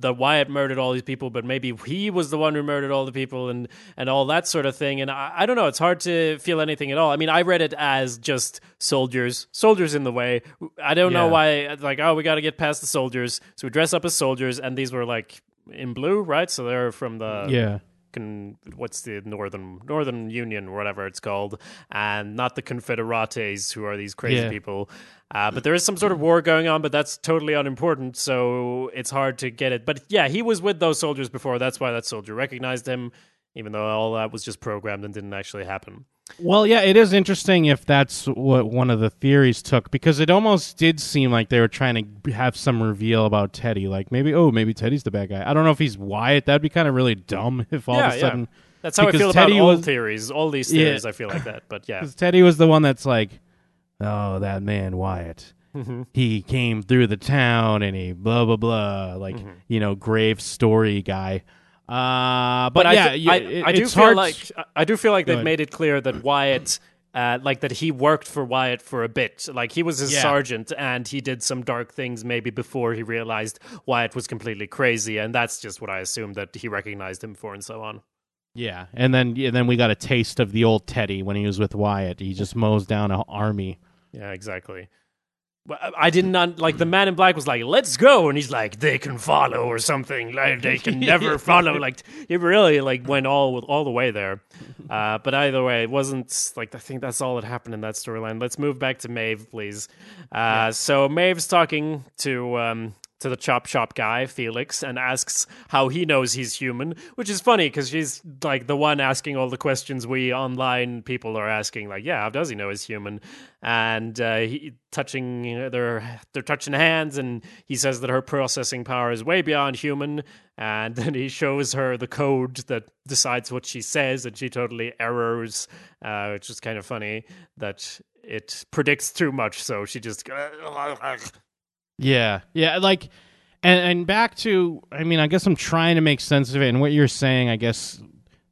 Speaker 1: that Wyatt murdered all these people, but maybe he was the one who murdered all the people and and all that sort of thing. And I, I don't know. It's hard to feel anything at all. I mean, I read it as just soldiers, soldiers in the way. I don't know why. Like oh, we got to get past the soldiers, so we dress up as soldiers, and these were like in blue, right? So they're from the
Speaker 2: yeah.
Speaker 1: Con- what's the northern northern union or whatever it's called and not the confederates who are these crazy
Speaker 2: Yeah.
Speaker 1: people. Uh, but there is some sort of war going on but that's totally unimportant so it's hard to get it. But yeah he was with those soldiers before. That's why that soldier recognized him even though all that was just programmed and didn't actually happen
Speaker 2: Well, yeah, it is interesting if that's what one of the theories took because it almost did seem like they were trying to have some reveal about Teddy. Like maybe, oh, maybe Teddy's the bad guy. I don't know if he's Wyatt. That'd be kind of really dumb if all
Speaker 1: yeah,
Speaker 2: of a
Speaker 1: yeah.
Speaker 2: sudden.
Speaker 1: that's how I feel
Speaker 2: Teddy
Speaker 1: about all
Speaker 2: was-
Speaker 1: theories all these
Speaker 2: Yeah.
Speaker 1: theories I feel like that but yeah
Speaker 2: Because Teddy was the one that's like, oh, that man Wyatt.
Speaker 1: Mm-hmm.
Speaker 2: He came through the town and he blah blah blah, like
Speaker 1: Mm-hmm.
Speaker 2: you know, grave story guy. Uh, but,
Speaker 1: but
Speaker 2: yeah,
Speaker 1: I,
Speaker 2: it-
Speaker 1: I do
Speaker 2: it's
Speaker 1: feel
Speaker 2: hard-
Speaker 1: like I do feel like they've made it clear that Wyatt, uh, like that he worked for Wyatt for a bit. Like he was his
Speaker 2: Yeah.
Speaker 1: sergeant, and he did some dark things maybe before he realized Wyatt was completely crazy, and that's just what I assumed that he recognized him for, and so on.
Speaker 2: Yeah, and then and then we got a taste of the old Teddy when he was with Wyatt. He just mows down an army.
Speaker 1: Yeah, exactly. I did not like the man in black was like, "Let's go," and he's like, "They can follow" or something. Like they can never follow. Like he really like went all all the way there. Uh, but either way, it wasn't like I think that's all that happened in that storyline. Let's move back to Maeve, please. Uh, So Maeve's talking to um, to the chop shop guy Felix and asks how he knows he's human, which is funny because she's like the one asking all the questions we online people are asking. Like, yeah, how does he know he's human? And uh, he touching you know, they're they're touching hands, and he says that her processing power is way beyond human. And then he shows her the code that decides what she says, and she totally errors, uh, which is kind of funny that it predicts too much. So she just
Speaker 2: Yeah, yeah, like, and and back to, I mean, I guess I'm trying to make sense of it. And what you're saying, I guess,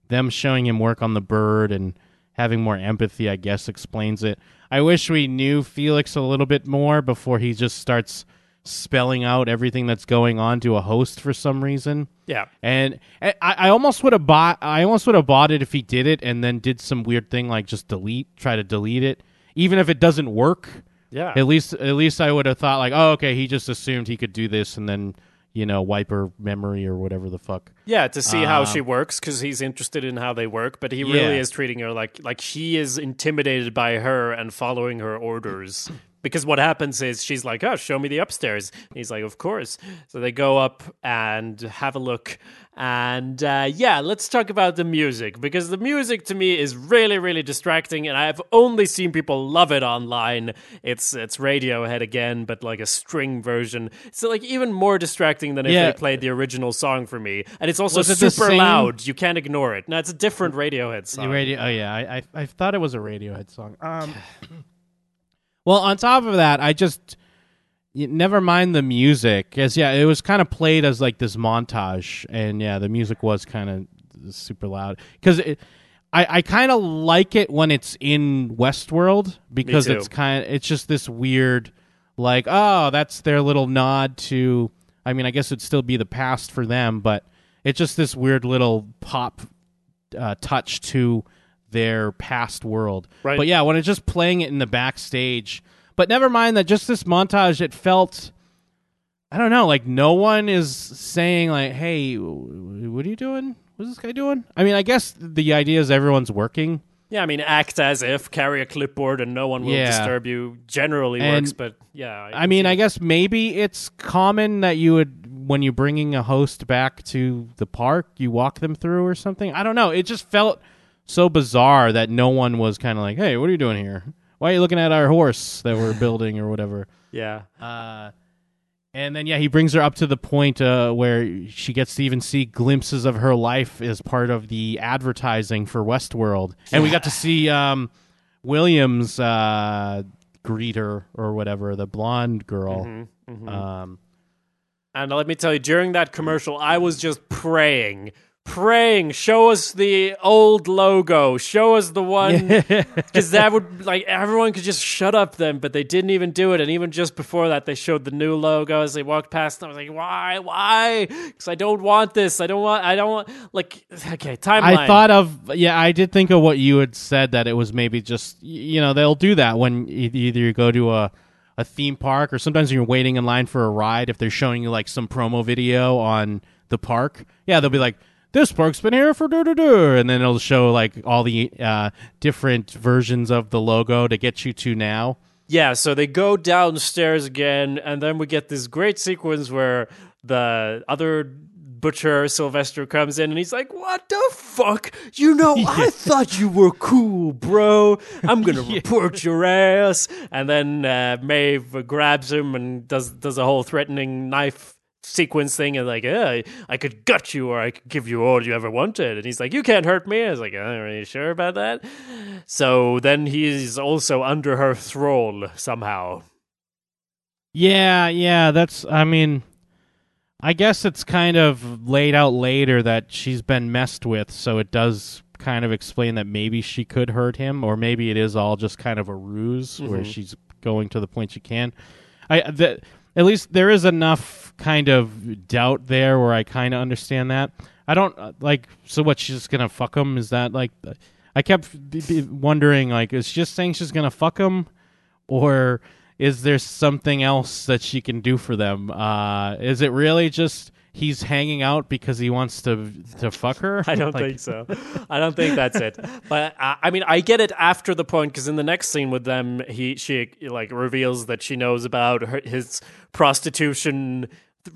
Speaker 2: them showing him work on the bird and having more empathy, I guess, explains it. I wish we knew Felix a little bit more before he just starts spelling out everything that's going on to a host for some reason.
Speaker 1: yeah.
Speaker 2: And I, I almost would have bought. I almost would have bought it if he did it and then did some weird thing like just delete, try to delete it, even if it doesn't work.
Speaker 1: Yeah.
Speaker 2: At least, at least I would have thought like, oh, okay, he just assumed he could do this and then you know wipe her memory or whatever the fuck.
Speaker 1: Yeah, to see how she um, works because he's interested in how they work, but he really
Speaker 2: Yeah.
Speaker 1: is treating her like like he is intimidated by her and following her orders. Because what happens is she's like, "Oh, show me the upstairs." And he's like, "Of course." So they go up and have a look, and uh, yeah, let's talk about the music because the music to me is really, really distracting, and I've only seen people love it online. It's it's Radiohead again, but like a string version. So like even more distracting than if
Speaker 2: Yeah.
Speaker 1: they played the original song for me, and it's also
Speaker 2: it
Speaker 1: super loud. You can't ignore it. No, it's a different Radiohead song.
Speaker 2: Radio. Oh yeah, I, I I thought it was a Radiohead song. Um, well, on top of that, I just never mind the music, because yeah, it was kind of played as like this montage, and yeah, the music was kind of super loud because I I kind of like it when it's in Westworld because it's kind of it's just this weird like oh that's their little nod to I mean I guess it'd still be the past for them, but it's just this weird little pop uh, touch to their past world.
Speaker 1: Right.
Speaker 2: But yeah, when it's just playing it in the backstage, but never mind that just this montage, it felt. I don't know, like no one is saying like, "Hey, what are you doing? What's this guy doing?" I mean, I guess the idea is everyone's working.
Speaker 1: Yeah, I mean, act as if, carry a clipboard, and no one will
Speaker 2: Yeah.
Speaker 1: disturb you. Generally
Speaker 2: And-
Speaker 1: works, but yeah.
Speaker 2: I mean, I guess maybe it's common that you would, when you're bringing a host back to the park, you walk them through or something. I don't know. It just felt so bizarre that no one was kind of like, "Hey, what are you doing here? Why are you looking at our horse that we're building or whatever?"
Speaker 1: yeah.
Speaker 2: Uh, and then yeah, he brings her up to the point uh, where she gets to even see glimpses of her life as part of the advertising for Westworld, and we got to see um, Williams uh, greet her or whatever, the blonde girl.
Speaker 1: Mm-hmm.
Speaker 2: Um,
Speaker 1: And let me tell you, during that commercial, I was just praying praying, show us the old logo, show us the one, because that would like everyone could just shut up then, but they didn't even do it. And even just before that, they showed the new logo as they walked past. And I was like, why, why? Because I don't want this. I don't want. I don't want. Like, okay, timeline.
Speaker 2: I thought of yeah, I did think of what you had said that it was maybe just you know they'll do that when either you go to a a theme park or sometimes you're waiting in line for a ride if they're showing you like some promo video on the park. Yeah, they'll be like. This park's been here for do do do, and then it'll show like all the uh, different versions of the logo to get you to now.
Speaker 1: Yeah, so they go downstairs again, and then we get this great sequence where the other butcher Sylvester comes in and he's like, "What the fuck? You know, I thought you were cool, bro. I'm gonna report your ass." And then uh, Maeve grabs him and does does a whole threatening knife sequence thing and like, yeah, I could gut you or I could give you all you ever wanted. And he's like, you can't hurt me. I was like, I'm not really sure about that. So then he's also under her thrall somehow.
Speaker 2: Yeah, yeah, that's I mean I guess it's kind of laid out later that she's been messed with, so it does kind of explain that maybe she could hurt him or maybe it is all just kind of a ruse where mm-hmm. she's going to the point she can. I the, at least there is enough kind of doubt there where I kind of understand that. I don't uh, like so what she's just to fuck him is that like I kept b- b- wondering like is she just saying she's to fuck him or is there something else that she can do for them? Uh, is it really just he's hanging out because he wants to to fuck her?
Speaker 1: I don't
Speaker 2: Like,
Speaker 1: think so. I don't think that's it. But uh, I mean, I get it after the point because in the next scene with them, he she like reveals that she knows about her, his prostitution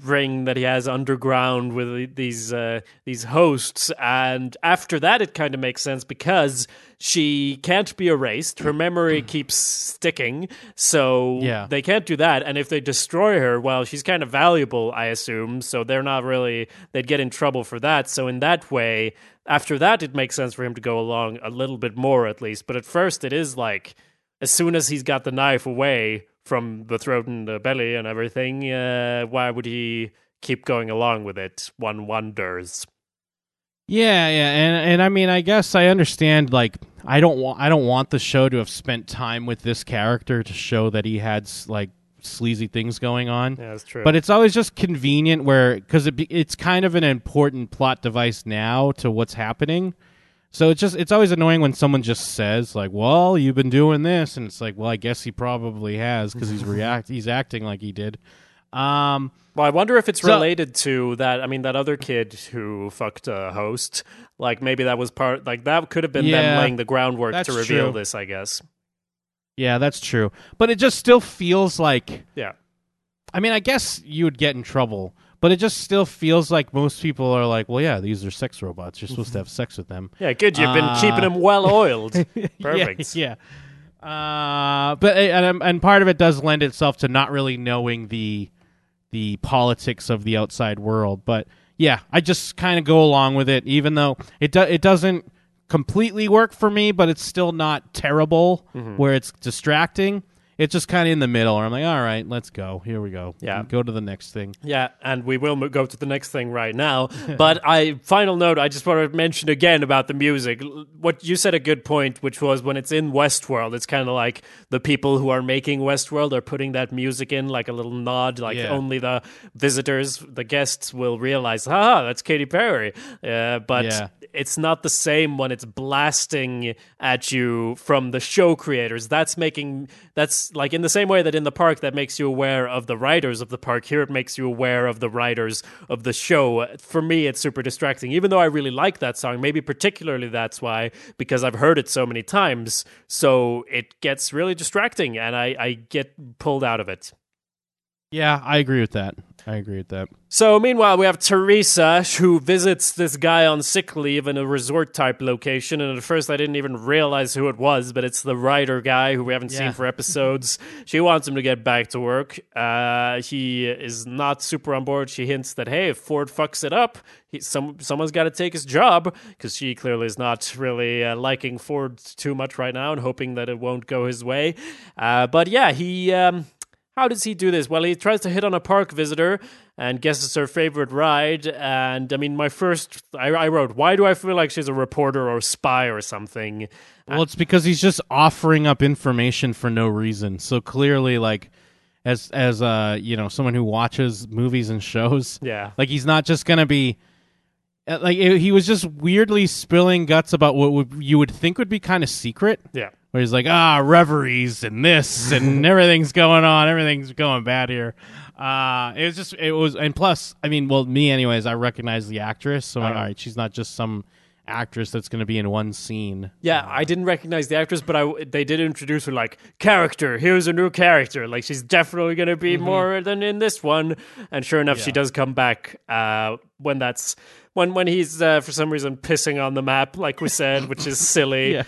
Speaker 1: ring that he has underground with these uh, these hosts, and after that, it kind of makes sense because she can't be erased. Her memory keeps sticking, so
Speaker 2: Yeah.
Speaker 1: they can't do that. And if they destroy her, well, she's kind of valuable, I assume. So they're not really, they'd get in trouble for that. So in that way, after that, it makes sense for him to go along a little bit more at least. But at first, it is like, as soon as he's got the knife away from the throat and the belly and everything, uh, why would he keep going along with it? One wonders.
Speaker 2: Yeah, yeah, and and I mean, I guess I understand. Like, I don't want I don't want the show to have spent time with this character to show that he had like sleazy things going on.
Speaker 1: Yeah, that's true.
Speaker 2: But it's always just convenient where because it, be- it's kind of an important plot device now to what's happening. So it's just it's always annoying when someone just says like, "Well, you've been doing this," and it's like, "Well, I guess he probably has because he's react he's acting like he did." Um,
Speaker 1: Well, I wonder if it's
Speaker 2: So-
Speaker 1: related to that. I mean, that other kid who fucked a host. Like maybe that was part. Like that could have been them laying the groundwork to reveal
Speaker 2: true.
Speaker 1: this. I guess.
Speaker 2: yeah, that's true, but it just still feels like
Speaker 1: Yeah.
Speaker 2: I mean, I guess you would get in trouble, but it just still feels like most people are like, well, yeah, these are sex robots. You're supposed to have sex with them.
Speaker 1: Yeah. Good. You've been
Speaker 2: Uh,
Speaker 1: keeping them well oiled. Perfect.
Speaker 2: Yeah. yeah. Uh, but and and part of it does lend itself to not really knowing the the politics of the outside world. But yeah, I just kind of go along with it, even though it do, it doesn't completely work for me, but it's still not terrible
Speaker 1: Mm-hmm.
Speaker 2: where it's distracting. It's just kind of in the middle. Where I'm like, all right, let's go. Here we go.
Speaker 1: Yeah.
Speaker 2: go to the next thing.
Speaker 1: Yeah, and we will mo- go to the next thing right now. but I final note, I just want to mention again about the music. What you said a good point, which was when it's in Westworld, it's kind of like the people who are making Westworld are putting that music in like a little nod, like
Speaker 2: Yeah.
Speaker 1: only the visitors, the guests will realize, "Ha, that's Katy Perry." Uh, but
Speaker 2: Yeah.
Speaker 1: It's not the same when it's blasting at you from the show creators. That's making that's like in the same way that in the park that makes you aware of the writers of the park. Here it makes you aware of the writers of the show. For me, it's super distracting. Even though I really like that song, maybe particularly that's why because I've heard it so many times. So it gets really distracting, and I, I get pulled out of it.
Speaker 2: Yeah, I agree with that. I agree with that.
Speaker 1: So, meanwhile, we have Theresa who visits this guy on sick leave in a resort type location. And at first, I didn't even realize who it was, but it's the writer guy who we haven't
Speaker 2: Yeah.
Speaker 1: seen for episodes. she wants him to get back to work. Uh, he is not super on board. She hints that, hey, if Ford fucks it up, he, some, someone's got to take his job because she clearly is not really uh, liking Ford too much right now and hoping that it won't go his way. Uh, but yeah, he. Um, how does he do this? Well, he tries to hit on a park visitor, and guess it's her favorite ride. And I mean, my first, I, I wrote, why do I feel like she's a reporter or spy or something?
Speaker 2: Well, it's because he's just offering up information for no reason. So clearly, like as as uh you know someone who watches movies and shows,
Speaker 1: Yeah.
Speaker 2: like he's not just gonna be uh, like he was just weirdly spilling guts about what would, you would think would be kind of secret.
Speaker 1: Yeah.
Speaker 2: Where he's like, ah, reveries and this and everything's going on, everything's going bad here. Uh, it was just, it was, and plus, I mean, well, me anyways, I recognize the actress, so I'm like,
Speaker 1: Uh-huh.
Speaker 2: all right, she's not just some actress that's going to be in one scene.
Speaker 1: Yeah, I didn't recognize the actress, but I they did introduce her like character. Here's a new character. Like she's definitely going to be more than in this one. And sure enough, she does come back uh, when that's when when he's uh, for some reason pissing on the map, like we said, which is silly.
Speaker 2: Yeah.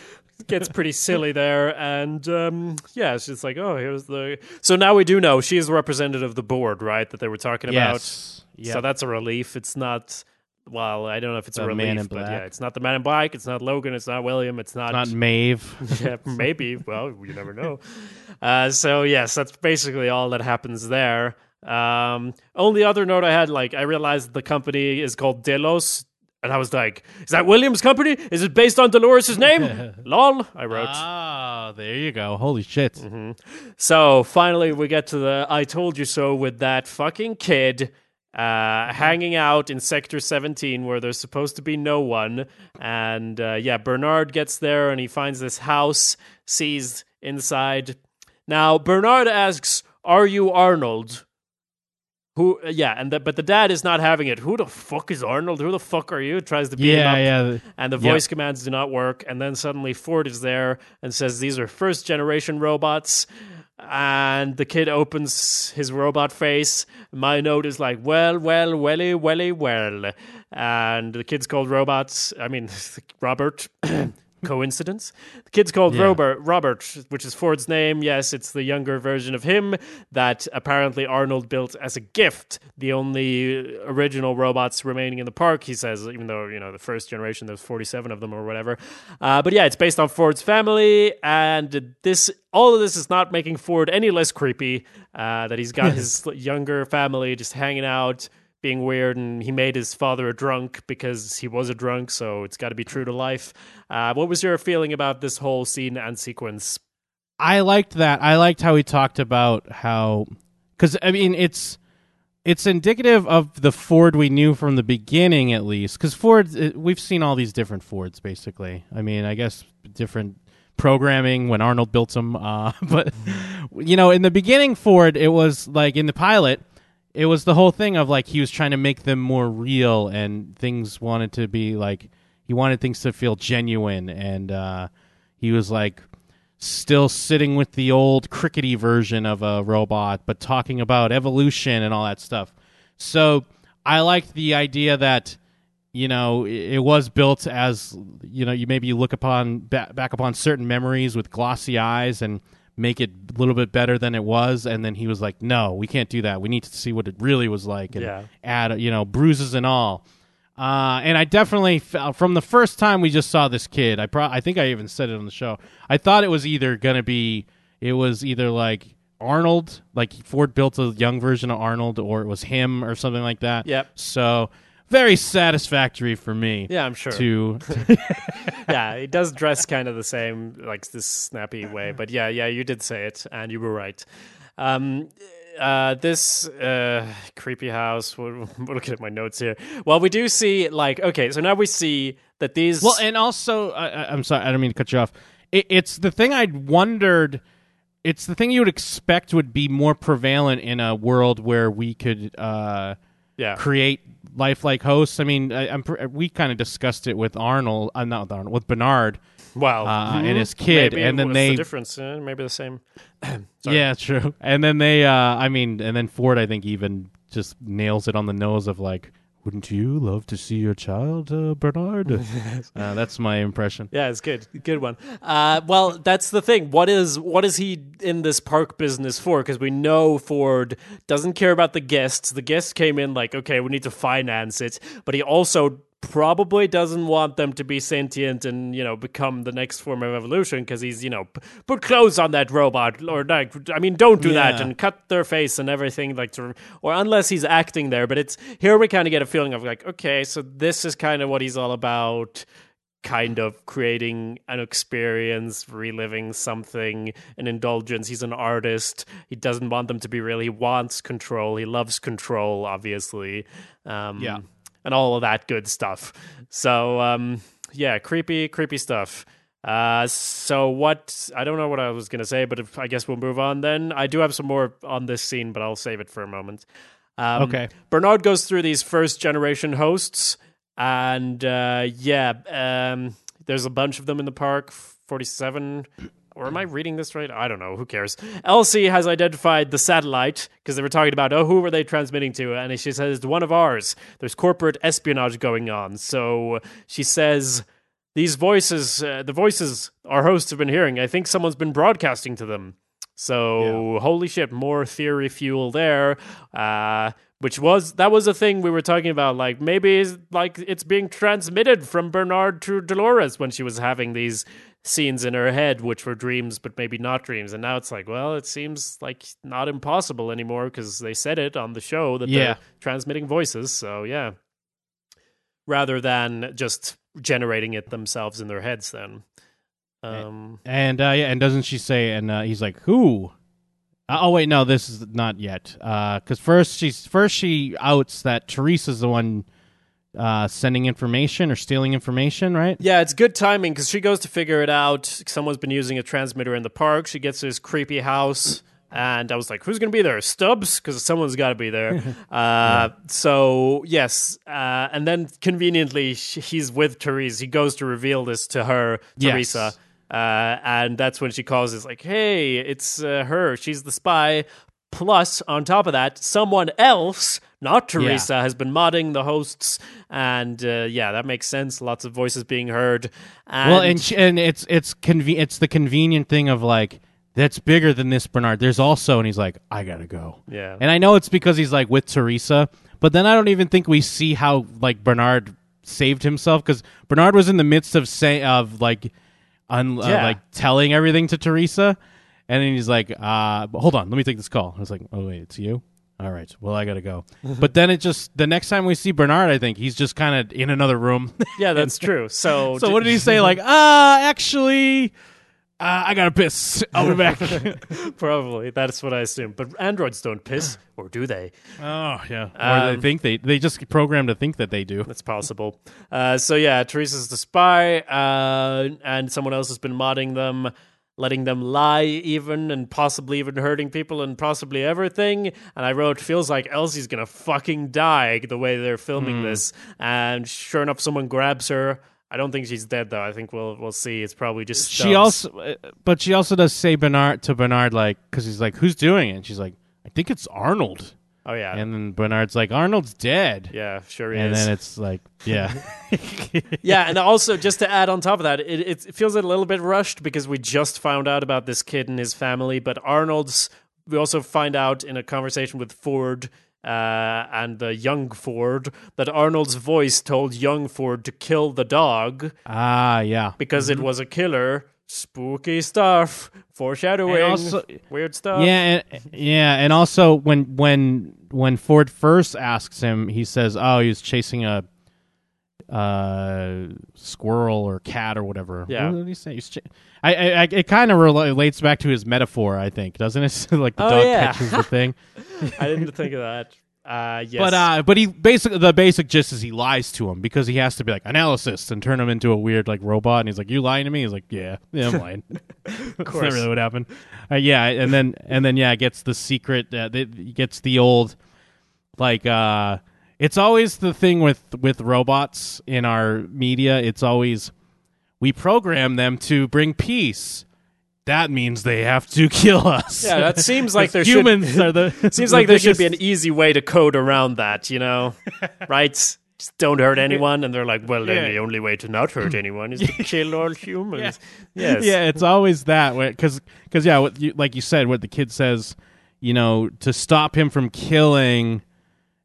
Speaker 1: Gets pretty silly there, and um, yeah, it's just like, oh, here's the. So now we do know she is the representative of the board, right? That they were talking about.
Speaker 2: Yes.
Speaker 1: So that's a relief. It's not. Well, I don't know if it's a
Speaker 2: The
Speaker 1: relief,
Speaker 2: Man in
Speaker 1: but yeah, it's not the Man in Black. It's not Logan. It's not William. It's not.
Speaker 2: Not Maeve.
Speaker 1: yeah, maybe. Well, you never know. Uh, so yes, that's basically all that happens there. Um, only other note I had, like, I realized the company is called Delos, and I was like, "Is that William's company? Is it based on Dolores' name?" Lol, I wrote.
Speaker 2: Ah, there you go. Holy shit.
Speaker 1: Mm-hmm. So finally, we get to the "I told you so" with that fucking kid uh, hanging out in Sector 17, where there's supposed to be no one. And uh, yeah, Bernard gets there and he finds this house, sees inside. Now Bernard asks, "Are you Arnold?" Who? Yeah, and the, but the dad is not having it. Who the fuck is Arnold? Who the fuck are you? Tries to beat him
Speaker 2: Yeah,
Speaker 1: up
Speaker 2: yeah.
Speaker 1: and the
Speaker 2: Yep.
Speaker 1: voice commands do not work. And then suddenly Ford is there and says these are first generation robots. And the kid opens his robot face. My note is like, well, well, welly, welly, well. And the kid's called robots. I mean, Robert. Coincidence? The kid's called
Speaker 2: Yeah.
Speaker 1: Robert, Robert, which is Ford's name. Yes, it's the younger version of him that apparently Arnold built as a gift. The only original robots remaining in the park, he says, even though, you know, the first generation, there's 47 of them or whatever. Uh, but yeah, it's based on Ford's family. And this, all of this is not making Ford any less creepy. Uh, that he's got his younger family just hanging out being weird and he made his father a drunk because he was a drunk so it's got to be true to life uh, what was your feeling about this whole scene and sequence
Speaker 2: I liked that. I liked how he talked about how, because I mean, it's it's indicative of the Ford we knew from the beginning, at least. Because Ford, we've seen all these different Fords, basically. I mean, I guess different programming when Arnold built them, uh, but you know, in the beginning, Ford, it was like in the pilot. It was the whole thing of like he was trying to make them more real and things wanted to be like he wanted things to feel genuine and uh, he was like still sitting with the old crickety version of a robot, but talking about evolution and all that stuff. So I liked the idea that you know it, was built as you know you maybe you look upon back upon certain memories with glossy eyes and make it a little bit better than it was and then he was like no we can't do that we need to see what it really was like and
Speaker 1: Yeah.
Speaker 2: add you know bruises and all uh, and I definitely felt from the first time we just saw this kid. I pro- I think I even said it on the show. I thought it was either gonna be it was either like Arnold, like Ford built a young version of Arnold, or it was him or something like that.
Speaker 1: Yep.
Speaker 2: So very satisfactory for me.
Speaker 1: yeah i'm sure
Speaker 2: To
Speaker 1: yeah he does dress kind of the same like this snappy way but yeah yeah you did say it and you were right um uh, this uh, creepy house. We're, we're looking at my notes here. Well, we do see like okay, so now we see that these.
Speaker 2: well, and also I, I'm sorry, I don't mean to cut you off. It, it's the thing I'd wondered. It's the thing you would expect would be more prevalent in a world where we could. Uh,
Speaker 1: yeah,
Speaker 2: create lifelike hosts. I mean, I, I'm, pr- we kind of discussed it with Arnold, uh, not with Arnold, with Bernard.
Speaker 1: wow,
Speaker 2: uh, and his kid,
Speaker 1: Maybe
Speaker 2: and then they-
Speaker 1: the difference. Uh, maybe the same.
Speaker 2: Yeah, true. And then they, uh, I mean, and then Ford, I think, even just nails it on the nose of like, wouldn't you love to see your child, uh, Bernard? uh, that's my impression.
Speaker 1: Yeah, it's good. Good one. Uh, well, that's the thing. What is what is he in this park business for? Because we know Ford doesn't care about the guests. The guests came in like, okay, we need to finance it, but he also probably doesn't want them to be sentient and you know become the next form of evolution because he's you know p- put clothes on that robot or like I mean don't do that and cut their face and everything like to, or unless he's acting there. But it's here we kind of get a feeling of like okay, so this is kind of what he's all about. Kind of creating an experience, reliving something, an indulgence. He's an artist. He doesn't want them to be real. He wants control. He loves control, obviously. Um,
Speaker 2: Yeah.
Speaker 1: And all of that good stuff. So um yeah, creepy, creepy stuff. Uh so what I don't know what I was gonna say, but if, I guess we'll move on then. I do have some more on this scene, but I'll save it for a moment. Um,
Speaker 2: Okay.
Speaker 1: Bernard goes through these first generation hosts, and uh, yeah, um, there's a bunch of them in the park. Forty-seven. Or am I reading this right? I don't know. Who cares? Elsie has identified the satellite because they were talking about, oh, who were they transmitting to? And she says, one of ours. There's corporate espionage going on. So she says, these voices, uh, the voices our hosts have been hearing, I think someone's been broadcasting to them. So holy shit, more theory fuel there. Uh, which was that was a thing we were talking about. Like maybe it's, like it's being transmitted from Bernard to Dolores when she was having these scenes in her head, which were dreams, but maybe not dreams. And now it's like, well, it seems like not impossible anymore because they said it on the show that
Speaker 2: Yeah.
Speaker 1: they're transmitting voices. So yeah, rather than just generating it themselves in their heads. Then, um,
Speaker 2: And uh, yeah, and doesn't she say? And uh, he's like, "Who?" Uh, oh wait, no, this is not yet. Because first she's first she outs that Theresa's the one uh, sending information or stealing information, right?
Speaker 1: Yeah, it's good timing because she goes to figure it out. Someone's been using a transmitter in the park. She gets to this creepy house, and I was like, "Who's going to be there? Stubbs? Because someone's got to be there." uh, So yes, uh, and then conveniently, sh- he's with Therese. He goes to reveal this to her,
Speaker 2: Yes.
Speaker 1: Theresa, uh, and that's when she calls. Is like, "Hey, it's uh, her. She's the spy." Plus, on top of that, someone else, not Theresa, has been modding the hosts, and uh, yeah, that makes sense. Lots of voices being heard. And,
Speaker 2: well, and she, and it's it's conve- it's the convenient thing of like that's bigger than this Bernard. There's also, and he's like, I gotta go.
Speaker 1: Yeah.
Speaker 2: and I know it's because he's like with Theresa, but then I don't even think we see how like Bernard saved himself because Bernard was in the midst of say of like un- uh, like telling everything to Theresa, and then he's like, uh, hold on, let me take this call. I was like, oh wait, it's you. All right, well I gotta go. but then it just the next time we see Bernard, I think he's just kind of in another room.
Speaker 1: yeah, that's true. So,
Speaker 2: So what did he say? Like, ah, actually, uh, I gotta piss. I'll be back.
Speaker 1: Probably that's what I assume. But androids don't piss, or do they?
Speaker 2: oh yeah. or they
Speaker 1: Um,
Speaker 2: think they they just programmed to think that they do.
Speaker 1: That's possible. Uh, so yeah, Theresa's the spy, uh, and someone else has been modding them, letting them lie, even and possibly even hurting people and possibly everything. And I wrote, feels like Elsie's gonna fucking die the way they're filming hmm. this. And sure enough, someone grabs her. I don't think she's dead though. I think we'll we'll see. It's probably just
Speaker 2: She also, but she also does say Bernard to Bernard like because he's like, who's doing it? And she's like, I think it's Arnold.
Speaker 1: Oh yeah,
Speaker 2: And then Bernard's like, Arnold's dead.
Speaker 1: yeah, sure he
Speaker 2: And
Speaker 1: is.
Speaker 2: then it's like, yeah,
Speaker 1: yeah, and also just to add on top of that, it, it it feels a little bit rushed because we just found out about this kid and his family, but Arnold's. We also find out in a conversation with Ford uh, and the young Ford that Arnold's voice told young Ford to kill the dog
Speaker 2: ah, yeah.
Speaker 1: because it was a killer. Spooky stuff, foreshadowing,
Speaker 2: And also-
Speaker 1: weird stuff.
Speaker 2: Yeah, and, yeah, and also when when when Ford first asks him, he says, "Oh, he was chasing a uh squirrel or cat or whatever."
Speaker 1: Yeah.
Speaker 2: what did he say? He was ch- I, I, I it kind of relates back to his metaphor, I think, doesn't it? like the
Speaker 1: Oh,
Speaker 2: dog
Speaker 1: yeah.
Speaker 2: catches the thing.
Speaker 1: I didn't think of that. Uh, yes,
Speaker 2: But uh, but he basically the basic gist is he lies to him because he has to be like analysis and turn him into a weird like robot. And he's like, "You lying to me?" He's like, "Yeah, yeah, I'm lying." of
Speaker 1: course.
Speaker 2: really what happened. Uh, yeah, and then and then yeah, gets the secret. Uh, gets the old like uh, it's always the thing with with robots in our media. It's always we program them to bring peace. That means they have to kill us.
Speaker 1: Yeah, that seems like there
Speaker 2: humans
Speaker 1: should,
Speaker 2: are the
Speaker 1: Seems
Speaker 2: the
Speaker 1: like there should be an easy way to code around that, you know? right? Just don't hurt anyone. And they're like, well, then
Speaker 2: Yeah.
Speaker 1: the only way to not hurt anyone is to kill all humans. Yes.
Speaker 2: yeah, it's always that way because because yeah, what you, like you said, what the kid says, you know, to stop him from killing,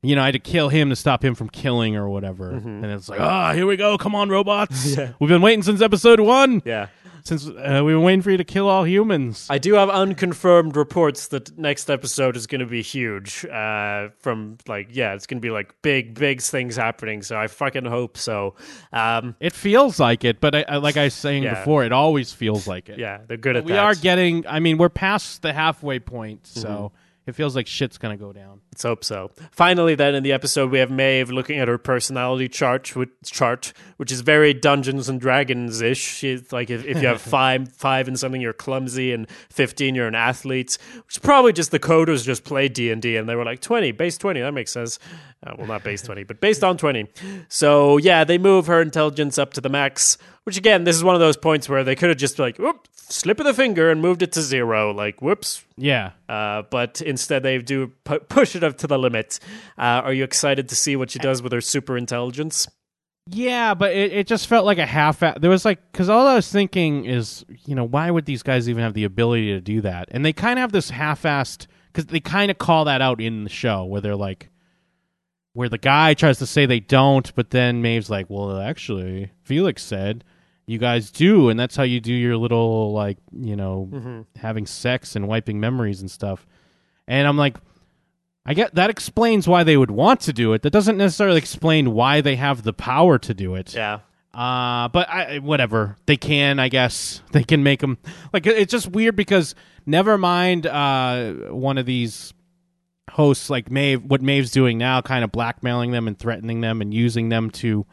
Speaker 2: you know, I had to kill him to stop him from killing or whatever. And it's like, ah, here we go. Come on, robots. We've been waiting since episode one.
Speaker 1: Yeah.
Speaker 2: Since uh, we've been waiting for you to kill all humans.
Speaker 1: I do have unconfirmed reports that next episode is going to be huge. Uh, from like, yeah, it's going to be like big, big things happening. So I fucking hope so. Um,
Speaker 2: It feels like it, but I, I, like I was saying
Speaker 1: Yeah.
Speaker 2: before, it always feels like it.
Speaker 1: yeah, they're good at that.
Speaker 2: we
Speaker 1: that.
Speaker 2: are getting. I mean, we're past the halfway point, so
Speaker 1: Mm-hmm.
Speaker 2: It feels like shit's gonna go down.
Speaker 1: Let's hope so. Finally, then in the episode, we have Maeve looking at her personality chart, which, chart, which is very Dungeons and Dragons ish. She's like, if, if you have five, five in something, you're clumsy, and fifteen, you're an athlete. Which is probably just the coders just played D and D, and they were like twenty, base twenty. That makes sense. Uh, well, not base twenty, but based on twenty. So yeah, they move her intelligence up to the max. Which again, this is one of those points where they could have just like, whoop, slip of the finger and moved it to zero. Like, whoops,
Speaker 2: Yeah,
Speaker 1: uh, but instead they do pu- push it up to the limit. Uh, are you excited to see what she does with her super intelligence?
Speaker 2: yeah, but it, it just felt like a half. There was like because all I was thinking is, you know, why would these guys even have the ability to do that? And they kind of have this half-assed because they kind of call that out in the show where they're like. Where the guy tries to say they don't, but then Maeve's like, "Well, actually, Felix said you guys do, and that's how you do your little like, you know, having sex and wiping memories and stuff." And I'm like, I get that explains why they would want to do it. That doesn't necessarily explain why they have the power to do it.
Speaker 1: Yeah.
Speaker 2: Uh, but I, whatever they can, I guess they can make them like it's just weird because never mind uh, one of these hosts like Maeve, what Maeve's doing now, kind of blackmailing them and threatening them and using them to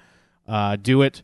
Speaker 2: uh, do it.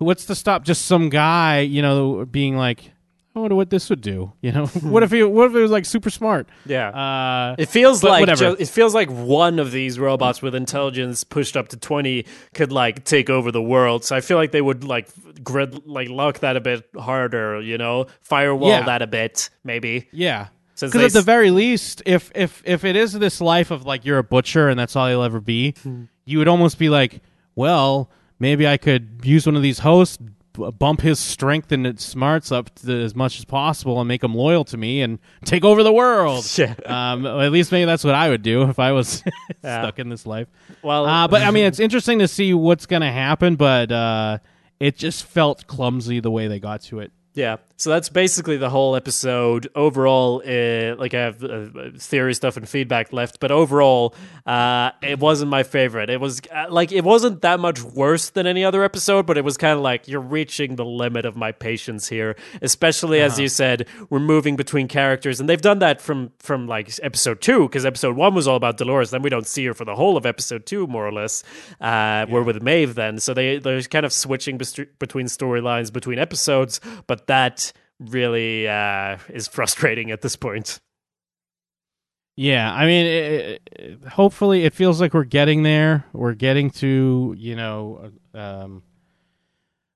Speaker 2: What's to stop just some guy, you know, being like, I wonder what this would do. You know, what if he, what if it was like super smart?
Speaker 1: Yeah.
Speaker 2: Uh,
Speaker 1: it feels like
Speaker 2: whatever.
Speaker 1: it feels like one of these robots with intelligence pushed up to 20 could like take over the world. So I feel like they would like grid like lock that a bit harder, you know, firewall
Speaker 2: Yeah.
Speaker 1: that a bit maybe.
Speaker 2: Yeah. Because at the very least, if if if it is this life of like you're a butcher and that's all you'll ever be,
Speaker 1: Hmm.
Speaker 2: you would almost be like, well, maybe I could use one of these hosts, b- bump his strength and its smarts up to as much as possible, and make him loyal to me and take over the world.
Speaker 1: Yeah.
Speaker 2: Um, at least maybe that's what I would do if I was stuck in this life.
Speaker 1: Well,
Speaker 2: Uh, but I mean, it's interesting to see what's going to happen, but uh, it just felt clumsy the way they got to it.
Speaker 1: Yeah. So that's basically the whole episode. Overall, uh, like I have uh, theory stuff and feedback left, but overall, uh, it wasn't my favorite. It was uh, like it wasn't that much worse than any other episode, but it was kind of like you're reaching the limit of my patience here. Especially as you said, we're moving between characters, and they've done that from from like episode two because episode one was all about Dolores. Then we don't see her for the whole of episode two, more or less. Uh, We're with Maeve then, so they they're kind of switching best- between storylines between episodes, but that really uh, is frustrating at this point.
Speaker 2: Yeah, I mean, it, it- hopefully, it feels like we're getting there. We're getting to, you know, um,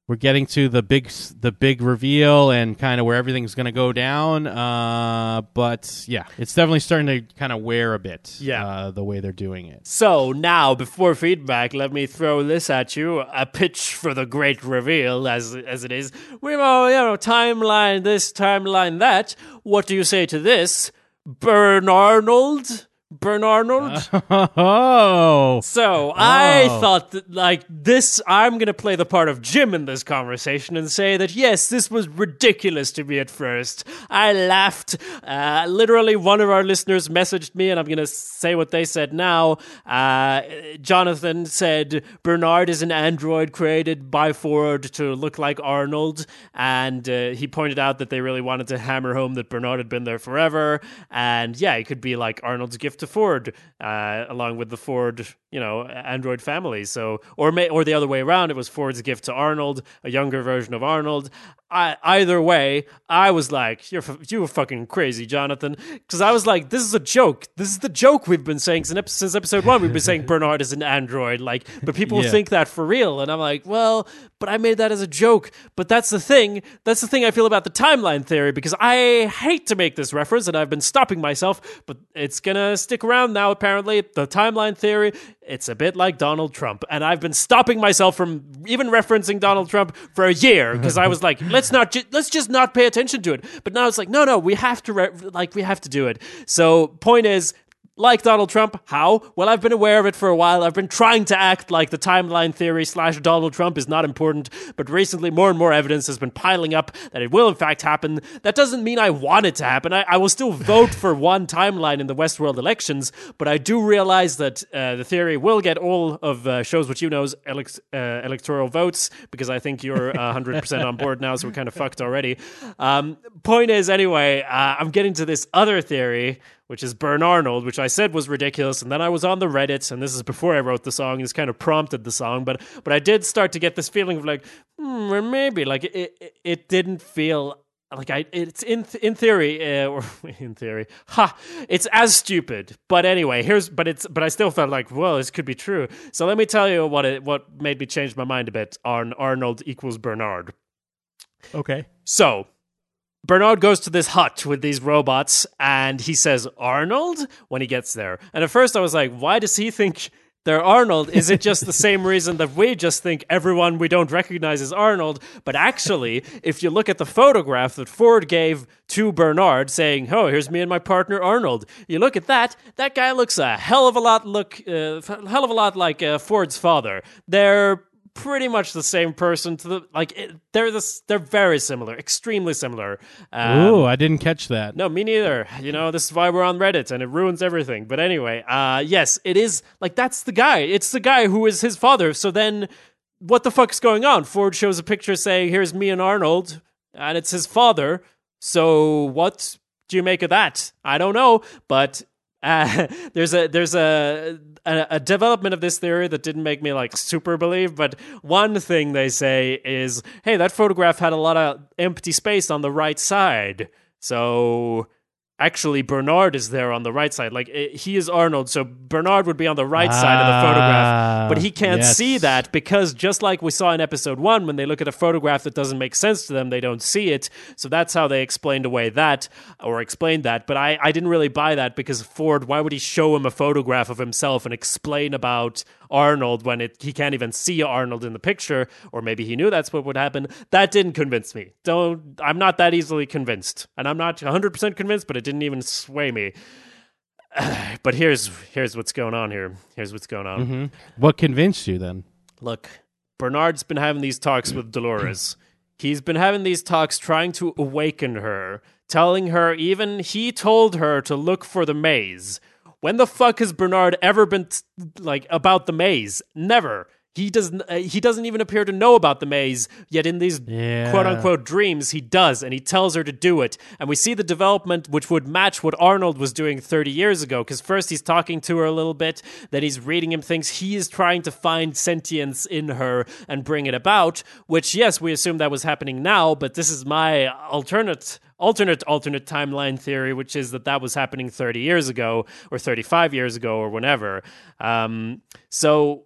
Speaker 2: we're getting to the big, the big reveal and kind of where everything's going to go down. Uh, but yeah, it's definitely starting to kind of wear a bit.
Speaker 1: Yeah.
Speaker 2: uh, the way they're doing it.
Speaker 1: So now, before feedback, let me throw this at you: a pitch for the great reveal, as as it is. We know, you know, timeline this, timeline that. What do you say to this, Bern Arnold? Bern Arnold.
Speaker 2: oh,
Speaker 1: So I
Speaker 2: Oh.
Speaker 1: thought that, like, this, I'm going to play the part of Jim in this conversation and say that, yes, this was ridiculous to me at first. I laughed. Uh, literally, one of our listeners messaged me, and I'm going to say what they said now. Uh, Jonathan said, Bernard is an android created by Ford to look like Arnold. And uh, he pointed out that they really wanted to hammer home that Bernard had been there forever. And yeah, it could be like Arnold's gift to Ford, uh, along with the Ford, you know, Android family. So, or may, or the other way around, it was Ford's gift to Arnold, a younger version of Arnold. I, either way, I was like, "You're you were fucking crazy, Jonathan," because I was like, "This is a joke. This is the joke we've been saying since, since episode one. We've been saying Bernard is an android, like, but people
Speaker 2: Yeah.
Speaker 1: think that for real." And I'm like, "Well, but I made that as a joke." But that's the thing. That's the thing I feel about the timeline theory because I hate to make this reference, and I've been stopping myself, but it's gonna stick around now. Apparently, the timeline theory. It's a bit like Donald Trump, and I've been stopping myself from even referencing Donald Trump for a year because I was like, let's not, ju- let's just not pay attention to it. But now it's like, no, no, we have to, re- like, we have to do it. So, point is, like Donald Trump. How? Well, I've been aware of it for a while. I've been trying to act like the timeline theory slash Donald Trump is not important, but recently more and more evidence has been piling up that it will in fact happen. That doesn't mean I want it to happen. I, I will still vote for one timeline in the Westworld elections, but I do realize that uh, the theory will get all of uh, shows what you know's uh, electoral votes because I think you're 100% on board now, so we're kind of fucked already. Um, point is, anyway, uh, I'm getting to this other theory which is Burn Arnold, which I said was ridiculous. And then I was on the Reddit, and this is before I wrote the song. This kind of prompted the song, but but I did start to get this feeling of like, hmm, or maybe like it, it, it didn't feel like I it's in in theory uh, or in theory ha it's as stupid but anyway here's but it's but I still felt like well this could be true so let me tell you what it what made me change my mind a bit on Arnold equals Bernard
Speaker 2: Okay.
Speaker 1: so Bernard goes to this hut with these robots and he says Arnold when he gets there. And at first I was like, why does he think they're Arnold? Is it just the same reason that we just think everyone we don't recognize is Arnold? But actually, if you look at the photograph that Ford gave to Bernard saying, "Oh, here's me and my partner Arnold." You look at that, that guy looks a hell of a lot look uh, hell of a lot like uh, Ford's father. They're pretty much the same person to the like it, they're this they're very similar extremely similar. Um,
Speaker 2: Ooh, I didn't catch that.
Speaker 1: no me neither. You know this is why we're on reddit and it ruins everything. But anyway uh yes it is like that's the guy. It's the guy who is his father. So then what the fuck's going on? Ford shows a picture saying here's me and arnold and it's his father. So what do you make of that? I don't know but uh, there's a there's a, a a development of this theory that didn't make me like super believe, but one thing they say is, hey, that photograph had a lot of empty space on the right side, so actually Bernard is there on the right side. Like it, he is Arnold, so Bernard would be on the right side of the
Speaker 2: Ah,
Speaker 1: photograph, but he can't
Speaker 2: yes.
Speaker 1: see that because just like we saw in episode one, when they look at a photograph that doesn't make sense to them, they don't see it. So that's how they explained away that or explained that. But I, I didn't really buy that because Ford, why would he show him a photograph of himself and explain about Arnold when it he can't even see Arnold in the picture? Or maybe he knew that's what would happen. That didn't convince me. Don't I'm not that easily convinced. And I'm not 100% convinced, but it didn't even sway me. But here's here's what's going on here. Here's what's going on. Mm-hmm.
Speaker 2: What convinced you then?
Speaker 1: Look, Bernard's been having these talks with Dolores. He's been having these talks trying to awaken her, telling her even he told her to look for the maze. When the fuck has Bernard ever been t- like about the maze? Never. He doesn't. Uh, he doesn't even appear to know about the maze. Yet in these
Speaker 2: Yeah.
Speaker 1: quote unquote dreams, he does, and he tells her to do it. And we see the development, which would match what Arnold was doing 30 years ago. Because first he's talking to her a little bit, then he's reading him things. He is trying to find sentience in her and bring it about. Which, yes, we assume that was happening now, but this is my alternate alternate alternate timeline theory which is that that was happening 30 years ago or 35 years ago or whenever. Um, so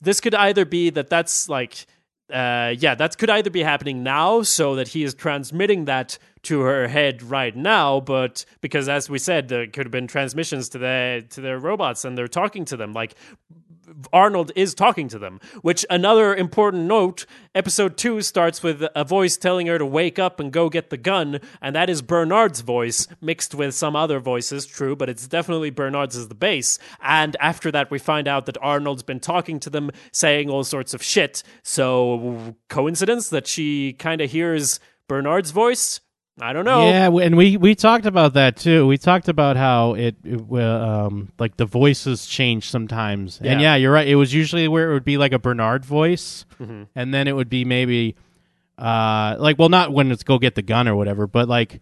Speaker 1: this could either be that that's like uh, yeah that could either be happening now so that he is transmitting that to her head right now but because as we said there could have been transmissions to the to their robots and they're talking to them. Like Arnold is talking to them. Which another important note: episode two starts with a voice telling her to wake up and go get the gun, and that is Bernard's voice mixed with some other voices. True, but it's definitely Bernard's as the base. And after that, we find out that Arnold's been talking to them, saying all sorts of shit. So coincidence that she kind of hears Bernard's voice. I don't know.
Speaker 2: Yeah, and we we talked about that too. We talked about how it, it um like the voices change sometimes. And
Speaker 1: Yeah.
Speaker 2: yeah, you're right. It was usually where it would be like a Bernard voice,
Speaker 1: Mm-hmm.
Speaker 2: and then it would be maybe uh like well not when it's go get the gun or whatever, but like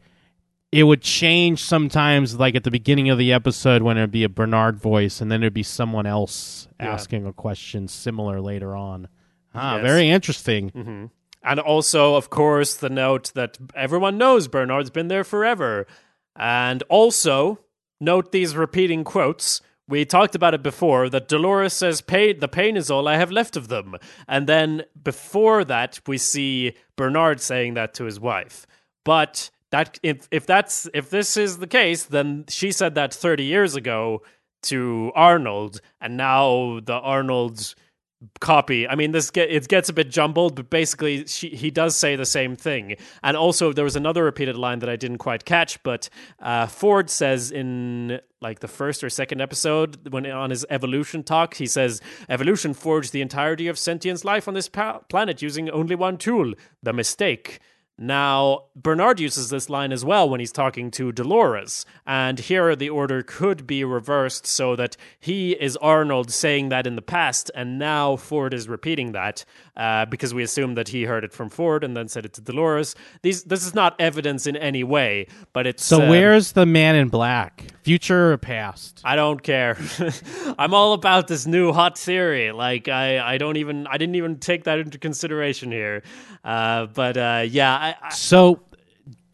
Speaker 2: it would change sometimes like at the beginning of the episode when it'd be a Bernard voice and then it'd be someone else
Speaker 1: Yeah.
Speaker 2: asking a question similar later on. Ah,
Speaker 1: Yes.
Speaker 2: very interesting.
Speaker 1: And also, of course, the note that everyone knows Bernard's been there forever. And also, note these repeating quotes. We talked about it before that Dolores says, pain, The pain is all I have left of them. And then before that, we see Bernard saying that to his wife. But that if, if that's if this is the case, then she said that 30 years ago to Arnold, and now the Arnold's copy. I mean, this get, it gets a bit jumbled, but basically, she, he does say the same thing. And also, there was another repeated line that I didn't quite catch, but uh, Ford says in like the first or second episode when on his evolution talk, he says evolution forged the entirety of sentience life on this pa- planet using only one tool: the mistake. Now, Bernard uses this line as well when he's talking to Dolores, and here the order could be reversed so that he is Arnold saying that in the past, and now Ford is repeating that uh, because we assume that he heard it from Ford and then said it to Dolores. These, this is not evidence in any way, but it's.
Speaker 2: So
Speaker 1: uh,
Speaker 2: where's the man in black? Future or past?
Speaker 1: I don't care. I'm all about this new hot theory. Like I, I don't even, I didn't even take that into consideration here. Uh, but uh, yeah, I, I,
Speaker 2: So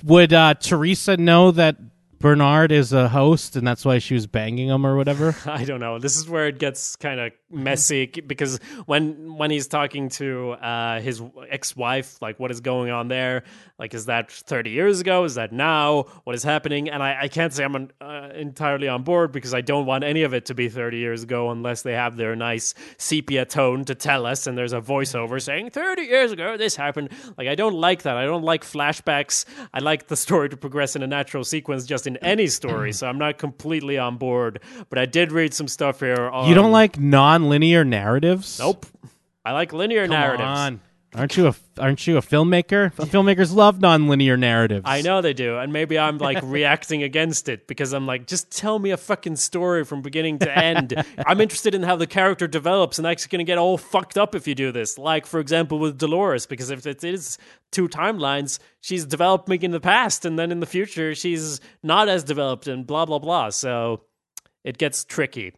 Speaker 2: would uh, Theresa know that Bernard is a host and that's why she was banging him or whatever?
Speaker 1: I don't know. This is where it gets kind of messy because when when he's talking to uh, his ex-wife, like what is going on there? Like, is that 30 years ago? Is that now? What is happening? And I, I can't say I'm uh, entirely on board because I don't want any of it to be 30 years ago unless they have their nice sepia tone to tell us and there's a voiceover saying 30 years ago this happened. Like, I don't like that. I don't like flashbacks. I like the story to progress in a natural sequence just in any story. So I'm not completely on board. But I did read some stuff here. On,
Speaker 2: You don't like non-linear narratives?
Speaker 1: Nope. I like linear
Speaker 2: Come
Speaker 1: narratives.
Speaker 2: on. Aren't you a aren't you a filmmaker? Filmmakers love non-linear narratives.
Speaker 1: I know they do, and maybe I'm like reacting against it because I'm like, just tell me a fucking story from beginning to end. I'm interested in how the character develops, and that's going to get all fucked up if you do this. Like, for example, with Dolores, because if it is two timelines, she's developing in the past, and then in the future, she's not as developed, and blah blah blah. So it gets tricky.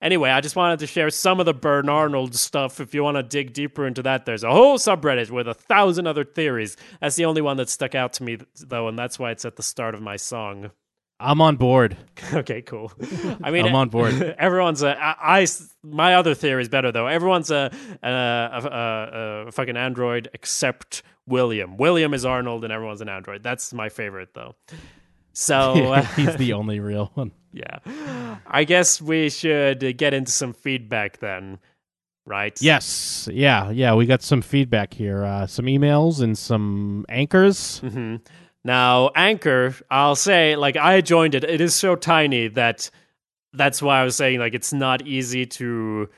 Speaker 1: Anyway, I just wanted to share some of the Bernarnold stuff. If you want to dig deeper into that, there's a whole subreddit with a thousand other theories. That's the only one that stuck out to me, though, and that's why it's at the start of my song.
Speaker 2: I'm on board.
Speaker 1: okay, cool. I mean,
Speaker 2: I'm on board.
Speaker 1: everyone's a. I, I my other theory is better though. Everyone's a a, a, a, a fucking android except William. William is Arnold, and everyone's an android. That's my favorite though. So uh,
Speaker 2: He's the only real one.
Speaker 1: Yeah, I guess we should get into some feedback then, right?
Speaker 2: Yes. Yeah. Yeah. We got some feedback here. Uh, some emails and some anchors.
Speaker 1: hmm Now, Anchor, I'll say, like, I joined it. It is so tiny that that's why I was saying, like, it's not easy to.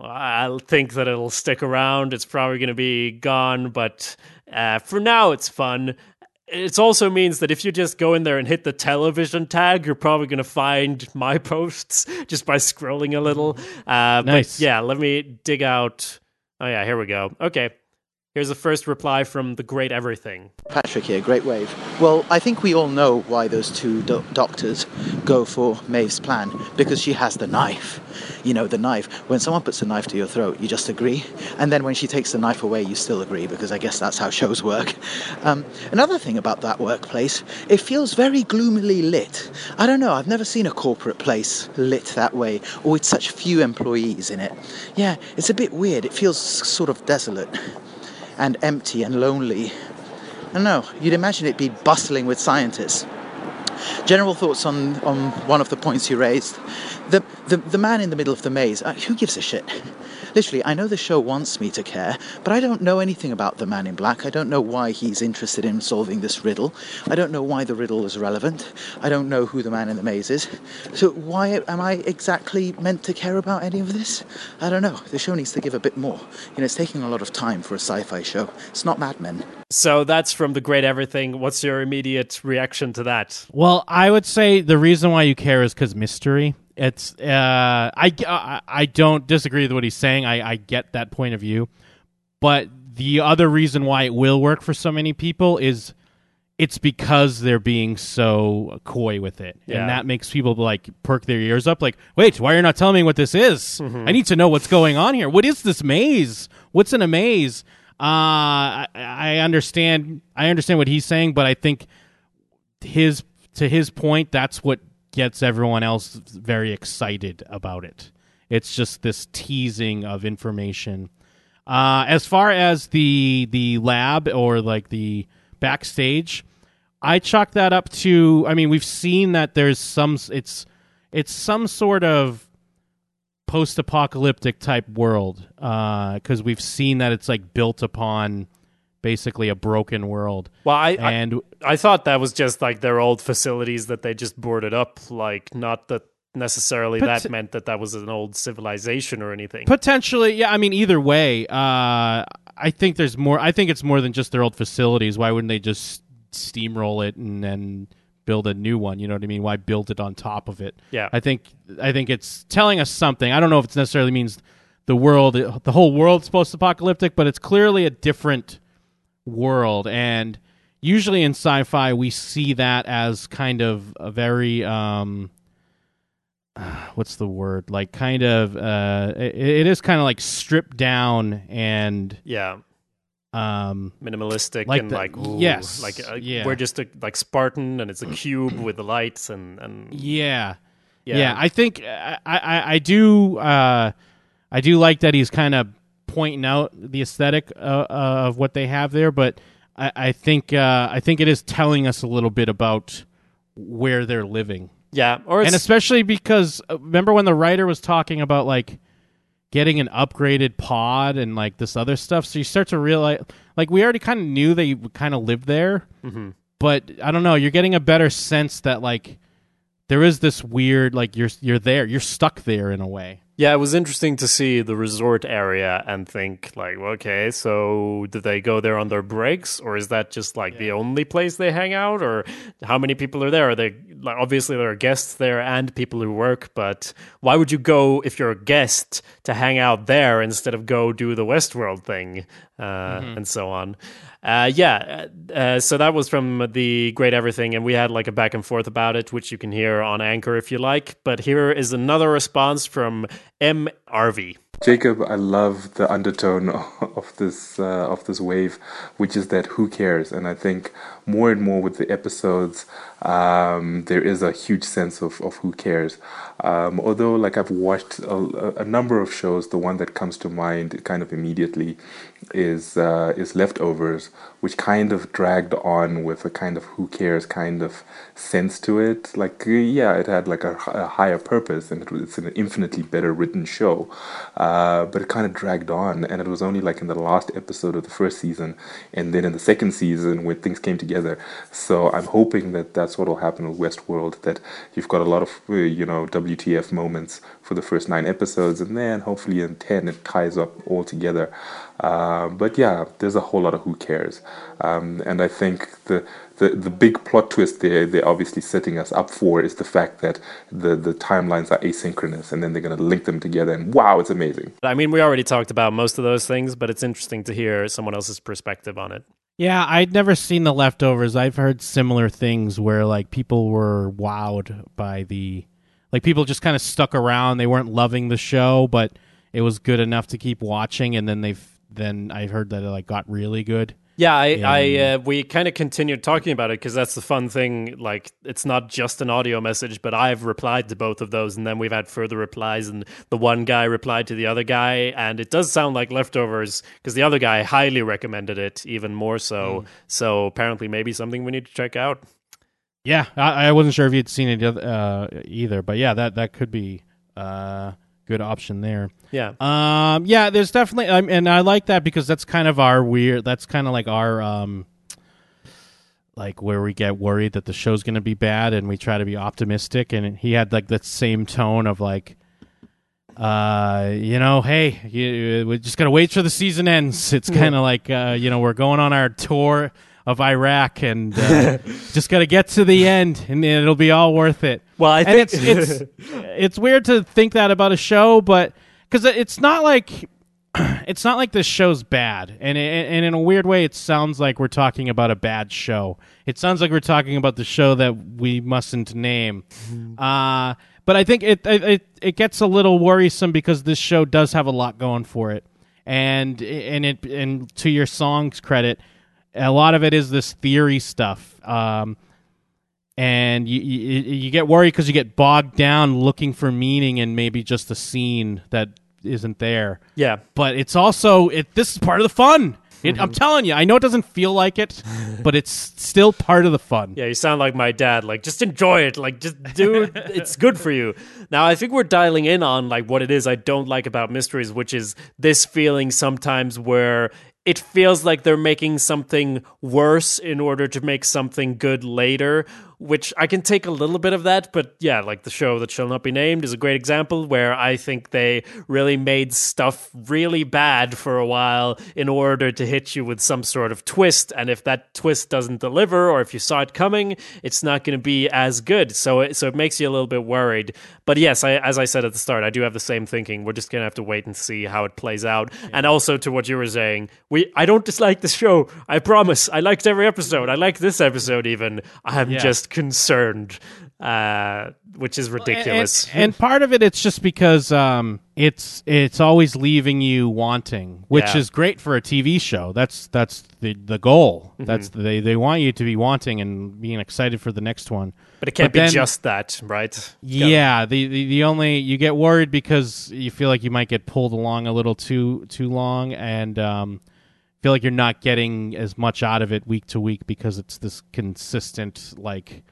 Speaker 1: I think that it'll stick around. It's probably going to be gone, but uh, for now, it's fun. It also means that if you just go in there and hit the television tag, you're probably going to find my posts just by scrolling a little. Uh,
Speaker 2: Nice.
Speaker 1: But yeah, let me dig out. Oh, yeah, here we go. Okay. Here's the first reply from The Great Everything.
Speaker 3: Patrick here, Great Wave. Well, I think we all know why those two do- doctors go for Maeve's plan because she has the knife. You know, the knife. When someone puts a knife to your throat, you just agree. And then when she takes the knife away, you still agree because I guess that's how shows work. Um, another thing about that workplace, it feels very gloomily lit. I don't know, I've never seen a corporate place lit that way or with such few employees in it. Yeah, it's a bit weird. It feels sort of desolate and empty and lonely. I don't know, you'd imagine it'd be bustling with scientists. General thoughts on, on one of the points you raised. The, the, the man in the middle of the maze, uh, who gives a shit? Literally, I know the show wants me to care, but I don't know anything about the man in black. I don't know why he's interested in solving this riddle. I don't know why the riddle is relevant. I don't know who the man in the maze is. So, why am I exactly meant to care about any of this? I don't know. The show needs to give a bit more. You know, it's taking a lot of time for a sci fi show. It's not Mad Men.
Speaker 1: So that's from The Great Everything. What's your immediate reaction to that?
Speaker 2: Well, I would say the reason why you care is because mystery. It's uh, I, I I don't disagree with what he's saying. I, I get that point of view, but the other reason why it will work for so many people is it's because they're being so coy with it,
Speaker 1: Yeah.
Speaker 2: and that makes people like perk their ears up. Like, wait, why are you not telling me what this is? I need to know what's going on here. What is this maze? What's in a maze? Uh, I, I understand. I understand what he's saying, but I think his to his point, that's what gets everyone else very excited about it. It's just this teasing of information. Uh, as far as the the lab or like the backstage, I chalk that up to. I mean, we've seen that there's some. It's it's some sort of post-apocalyptic type world because we've seen that it's like built upon basically a broken world.
Speaker 1: Well, I,
Speaker 2: and
Speaker 1: I I thought that was just like their old facilities that they just boarded up. Like, not that necessarily
Speaker 2: But-
Speaker 1: that meant that that was an old civilization or anything.
Speaker 2: Potentially, yeah. I mean, either way, uh, I think there's more. I think it's more than just their old facilities. Why wouldn't they just steamroll it and then build a new one? You know what I mean? Why build it on top of it?
Speaker 1: Yeah.
Speaker 2: I think I think it's telling us something. I don't know if it necessarily means the world, the whole world's post-apocalyptic, but it's clearly a different world. And usually in sci-fi, we see that as kind of a very. Um, what's the word like kind of uh it, it is kind of like stripped down and
Speaker 1: yeah,
Speaker 2: um
Speaker 1: minimalistic
Speaker 2: Like
Speaker 1: and
Speaker 2: the-
Speaker 1: like ooh,
Speaker 2: yes,
Speaker 1: like uh,
Speaker 2: yeah.
Speaker 1: we're just a, like Spartan and it's a cube with the lights and and
Speaker 2: yeah
Speaker 1: yeah,
Speaker 2: yeah, i think I, I i do uh i do like that he's kind of pointing out the aesthetic uh, uh, of what they have there but i i think uh i think it is telling us a little bit about where they're living.
Speaker 1: Yeah, or
Speaker 2: and especially because uh, remember when the writer was talking about like getting an upgraded pod and like this other stuff? So you start to realize like we already kind of knew they kind of lived there
Speaker 1: Mhm.
Speaker 2: but i don't know you're getting a better sense that like there is this weird like you're you're there you're stuck there in a way
Speaker 1: Yeah, it was interesting to see the resort area and think like, okay, so do they go there on their breaks, or is that just like the only place they hang out, or how many people are there? Are they like obviously there are guests there and people who work, but why would you go if you're a guest to hang out there instead of go do the Westworld thing uh, and so on? Uh, yeah, uh, so that was from the Great Everything, and we had like a back and forth about it, which you can hear on Anchor if you like. But here is another response from M. Arvey.
Speaker 4: Jacob, I love the undertone of this uh, of this wave, which is that who cares? And I think more and more with the episodes, um, there is a huge sense of, of who cares. Um, although, like I've watched a, a number of shows, the one that comes to mind kind of immediately is uh, is Leftovers, which kind of dragged on with a kind of who cares kind of sense to it. Like, yeah, it had like a, a higher purpose, and it it's an infinitely better written show. Uh, but it kind of dragged on, and it was only like in the last episode of the first season, and then in the second season when things came together. So I'm hoping that that's what will happen with Westworld. That you've got a lot of uh, you know WTF moments for the first nine episodes, and then hopefully in ten it ties up all together. Uh, but yeah, there's a whole lot of who cares, um, and I think the, the the big plot twist there they're obviously setting us up for is the fact that the the timelines are asynchronous, and then they're going to link them together, and wow, it's amazing.
Speaker 1: I mean, we already talked about most of those things, but it's interesting to hear someone else's perspective on it.
Speaker 2: Yeah i'd never seen the leftovers. I've heard similar things where like people were wowed by the like people just kind of stuck around. They weren't loving the show but it was good enough to keep watching and then they've then i heard that it like got really good
Speaker 1: Yeah, I,
Speaker 2: Yeah.
Speaker 1: I uh, we kind of continued talking about it because that's the fun thing. Like, it's not just an audio message, but I've replied to both of those, and then we've had further replies, and the one guy replied to the other guy, and it does sound like leftovers because the other guy highly recommended it, even more so. So apparently, maybe something we need to check out.
Speaker 2: Yeah, I, I wasn't sure if you'd seen it uh, either, but yeah, that that could be a good option there.
Speaker 1: Yeah,
Speaker 2: Um, yeah, there's definitely, um, and I like that because that's kind of our weird. That's kind of like our um, like where we get worried that the show's going to be bad, and we try to be optimistic. And he had like that same tone of like, uh, you know, hey, you, we just gotta wait till the season ends. It's kind of like, uh, you know, we're going on our tour of Iraq, and uh, just gotta get to the end, and it'll be all worth it.
Speaker 1: Well, I
Speaker 2: and
Speaker 1: think-
Speaker 2: it's it's it's weird to think that about a show, but because it's not like it's not like this show's bad, and and in a weird way, it sounds like we're talking about a bad show. It sounds like we're talking about the show that we mustn't name. Uh, but I think it, it it it gets a little worrisome because this show does have a lot going for it, and and it and to your song's credit, a lot of it is this theory stuff. Um, and you you, you get worried because you get bogged down looking for meaning and maybe just a scene that isn't there.
Speaker 1: yeah,
Speaker 2: But it's also it. This is part of the fun. It, I'm telling you, I know it doesn't feel like it, but it's still part of the fun.
Speaker 1: Yeah, you sound like my dad. Like, just enjoy it. Like, just do it. It's good for you. Now, I think we're dialing in on like what it is I don't like about mysteries, which is this feeling sometimes where it feels like they're making something worse in order to make something good later which I can take a little bit of that, but yeah, like the show that shall not be named is a great example where I think they really made stuff really bad for a while in order to hit you with some sort of twist. And if that twist doesn't deliver, or if you saw it coming, it's not going to be as good. So it, so it makes you a little bit worried. But yes, I, as I said at the start, I do have the same thinking. We're just going to have to wait and see how it plays out. Yeah. And also to what you were saying, we I don't dislike the show. I promise. I liked every episode. I like this episode even. I'm yeah. just concerned, uh, which is ridiculous.
Speaker 2: And, and, part of it, it's just because um, it's it's always leaving you wanting, which yeah. is great for a TV show. That's that's the the goal. Mm-hmm. That's they they want you to be wanting and being excited for the next one.
Speaker 1: But it can't but be then, just that, right?
Speaker 2: Yeah, the, the the only you get worried because you feel like you might get pulled along a little too too long and. Um, feel like you're not getting as much out of it week to week because it's this consistent like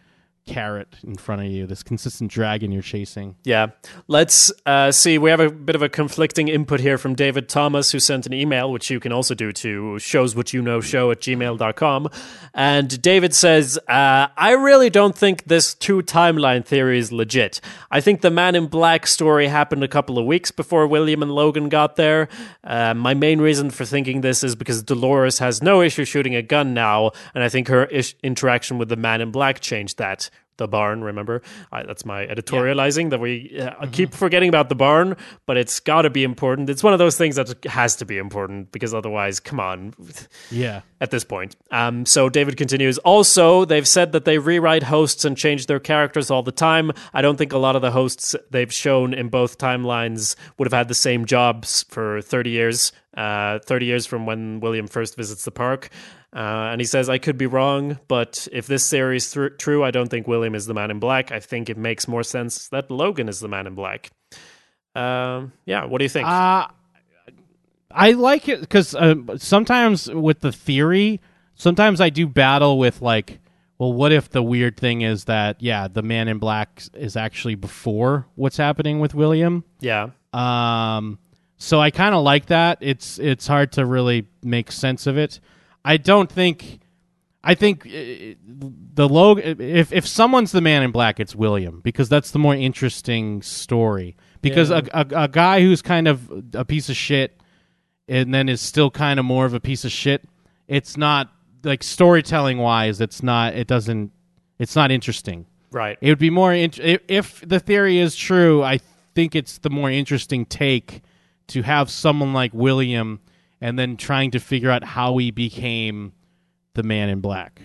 Speaker 2: carrot in front of you, this consistent dragon you're chasing.
Speaker 1: Yeah. Let's uh, see. We have a bit of a conflicting input here from David Thomas, who sent an email, which you can also do to shows what you know show at gmail.com. And David says, uh, I really don't think this two timeline theory is legit. I think the Man in Black story happened a couple of weeks before William and Logan got there. Uh, my main reason for thinking this is because Dolores has no issue shooting a gun now, and I think her ish- interaction with the Man in Black changed that the barn. Remember, I, that's my editorializing yeah. that we uh, mm-hmm. keep forgetting about the barn, but it's got to be important. It's one of those things that has to be important because otherwise, come on,
Speaker 2: yeah.
Speaker 1: At this point, um, so David continues. Also, they've said that they rewrite hosts and change their characters all the time. I don't think a lot of the hosts they've shown in both timelines would have had the same jobs for thirty years. Uh, 30 years from when William first visits the park. Uh, and he says, I could be wrong, but if this theory is th- true, I don't think William is the man in black. I think it makes more sense that Logan is the man in black. Um, yeah, what do you think?
Speaker 2: Uh, I like it because uh, sometimes with the theory, sometimes I do battle with like, well, what if the weird thing is that, yeah, the man in black is actually before what's happening with William?
Speaker 1: Yeah.
Speaker 2: Um, so I kind of like that. It's it's hard to really make sense of it. I don't think. I think uh, the Logan. If if someone's the man in black, it's William because that's the more interesting story. Because yeah. a, a, a guy who's kind of a piece of shit and then is still kind of more of a piece of shit. It's not like storytelling wise. It's not. It doesn't. It's not interesting.
Speaker 1: Right.
Speaker 2: It would be more. Int- if the theory is true, I think it's the more interesting take to have someone like William and then trying to figure out how he became the man in black.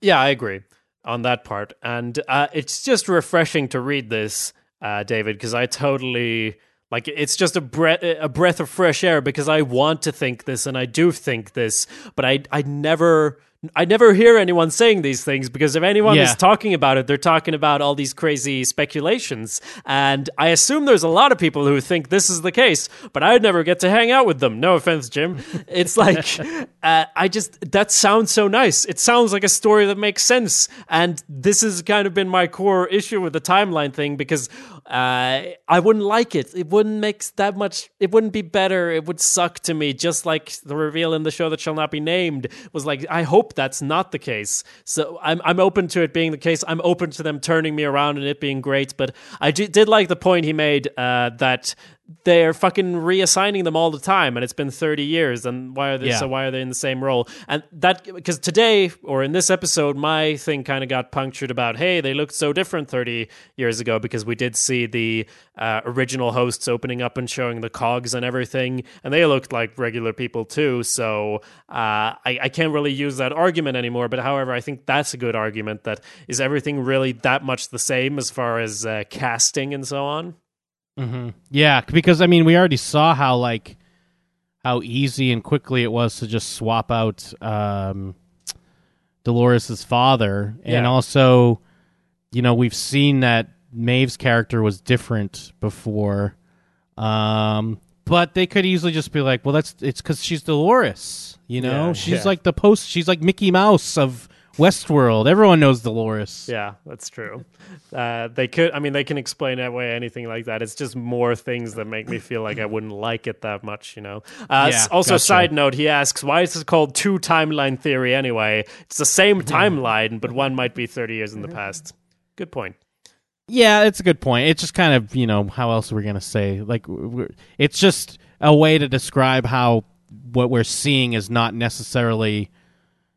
Speaker 1: Yeah, I agree on that part. And uh, it's just refreshing to read this, uh, David, because I totally like it's just a breath a breath of fresh air because I want to think this and I do think this, but I I never I never hear anyone saying these things because if anyone yeah. is talking about it, they're talking about all these crazy speculations. And I assume there's a lot of people who think this is the case, but I'd never get to hang out with them. No offense, Jim. It's like, uh, I just, that sounds so nice. It sounds like a story that makes sense. And this has kind of been my core issue with the timeline thing because uh, I wouldn't like it. It wouldn't make that much, it wouldn't be better. It would suck to me, just like the reveal in the show that shall not be named was like, I hope that's not the case. So I'm I'm open to it being the case. I'm open to them turning me around and it being great. But I did like the point he made uh, that they're fucking reassigning them all the time and it's been 30 years and why are they yeah. so why are they in the same role and that because today or in this episode my thing kind of got punctured about hey they looked so different 30 years ago because we did see the uh, original hosts opening up and showing the cogs and everything and they looked like regular people too so uh, I, I can't really use that argument anymore but however i think that's a good argument that is everything really that much the same as far as uh, casting and so on
Speaker 2: Mm-hmm. Yeah, because I mean, we already saw how like how easy and quickly it was to just swap out um, Dolores's father, and also, you know, we've seen that Maeve's character was different before. Um, but they could easily just be like, well, that's it's because she's Dolores. You know,
Speaker 1: Yeah,
Speaker 2: she's
Speaker 1: yeah.
Speaker 2: like the post. She's like Mickey Mouse of Westworld. Everyone knows Dolores.
Speaker 1: Yeah, that's true. Uh, they could. I mean, they can explain away anything like that. It's just more things that make me feel like I wouldn't like it that much. You know. Uh,
Speaker 2: Yeah,
Speaker 1: also,
Speaker 2: gotcha.
Speaker 1: side note, he asks, "Why is it called two timeline theory anyway? It's the same timeline, but one might be thirty years in the past." Good point.
Speaker 2: Yeah, it's a good point. It's just kind of you know how else are we gonna say like we're, it's just a way to describe how what we're seeing is not necessarily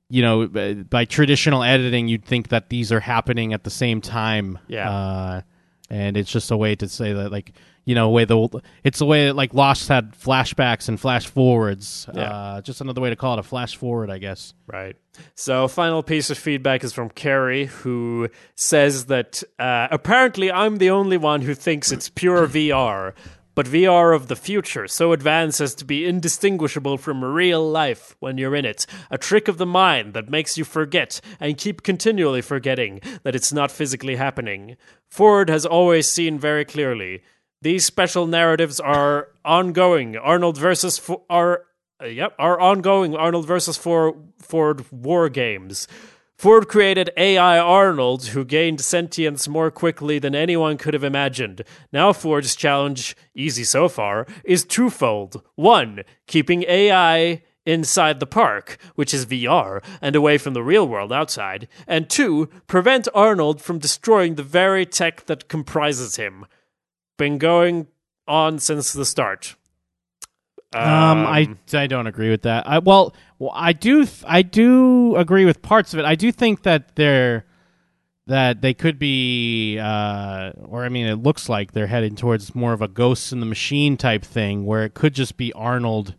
Speaker 2: you know by traditional editing you'd think that these are happening at the same time.
Speaker 1: Yeah.
Speaker 2: uh, and it's just a way to say that like you know way the it's a way that like Lost had flashbacks and flash forwards.
Speaker 1: Yeah.
Speaker 2: Uh, just another way to call it a flash forward, I guess.
Speaker 1: Right. So, final piece of feedback is from Carrie, who says that uh, apparently I'm the only one who thinks it's pure VR, but VR of the future, so advanced as to be indistinguishable from real life when you're in it. A trick of the mind that makes you forget and keep continually forgetting that it's not physically happening. Ford has always seen very clearly. These special narratives are ongoing. Arnold versus Fo- are uh, yep, are ongoing Arnold versus For- Ford war games. Ford created AI Arnold, who gained sentience more quickly than anyone could have imagined. Now, Ford's challenge, easy so far, is twofold. One, keeping AI inside the park, which is VR, and away from the real world outside. And two, prevent Arnold from destroying the very tech that comprises him. Been going on since the start.
Speaker 2: Um, I I don't agree with that. I well, well I do th- I do agree with parts of it. I do think that they're that they could be uh or I mean it looks like they're heading towards more of a ghosts in the machine type thing where it could just be Arnold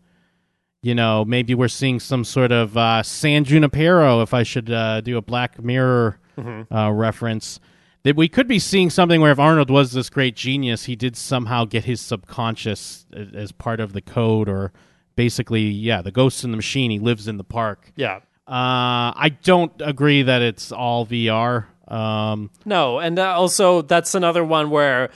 Speaker 2: you know, maybe we're seeing some sort of uh, San Junipero, if I should uh, do a Black Mirror uh, reference. That we could be seeing something where if Arnold was this great genius, he did somehow get his subconscious a- as part of the code, or basically, yeah, the ghost in the machine. He lives in the park.
Speaker 1: yeah.
Speaker 2: Uh, I don't agree that it's all VR. Um,
Speaker 1: No, and uh, also that's another one where,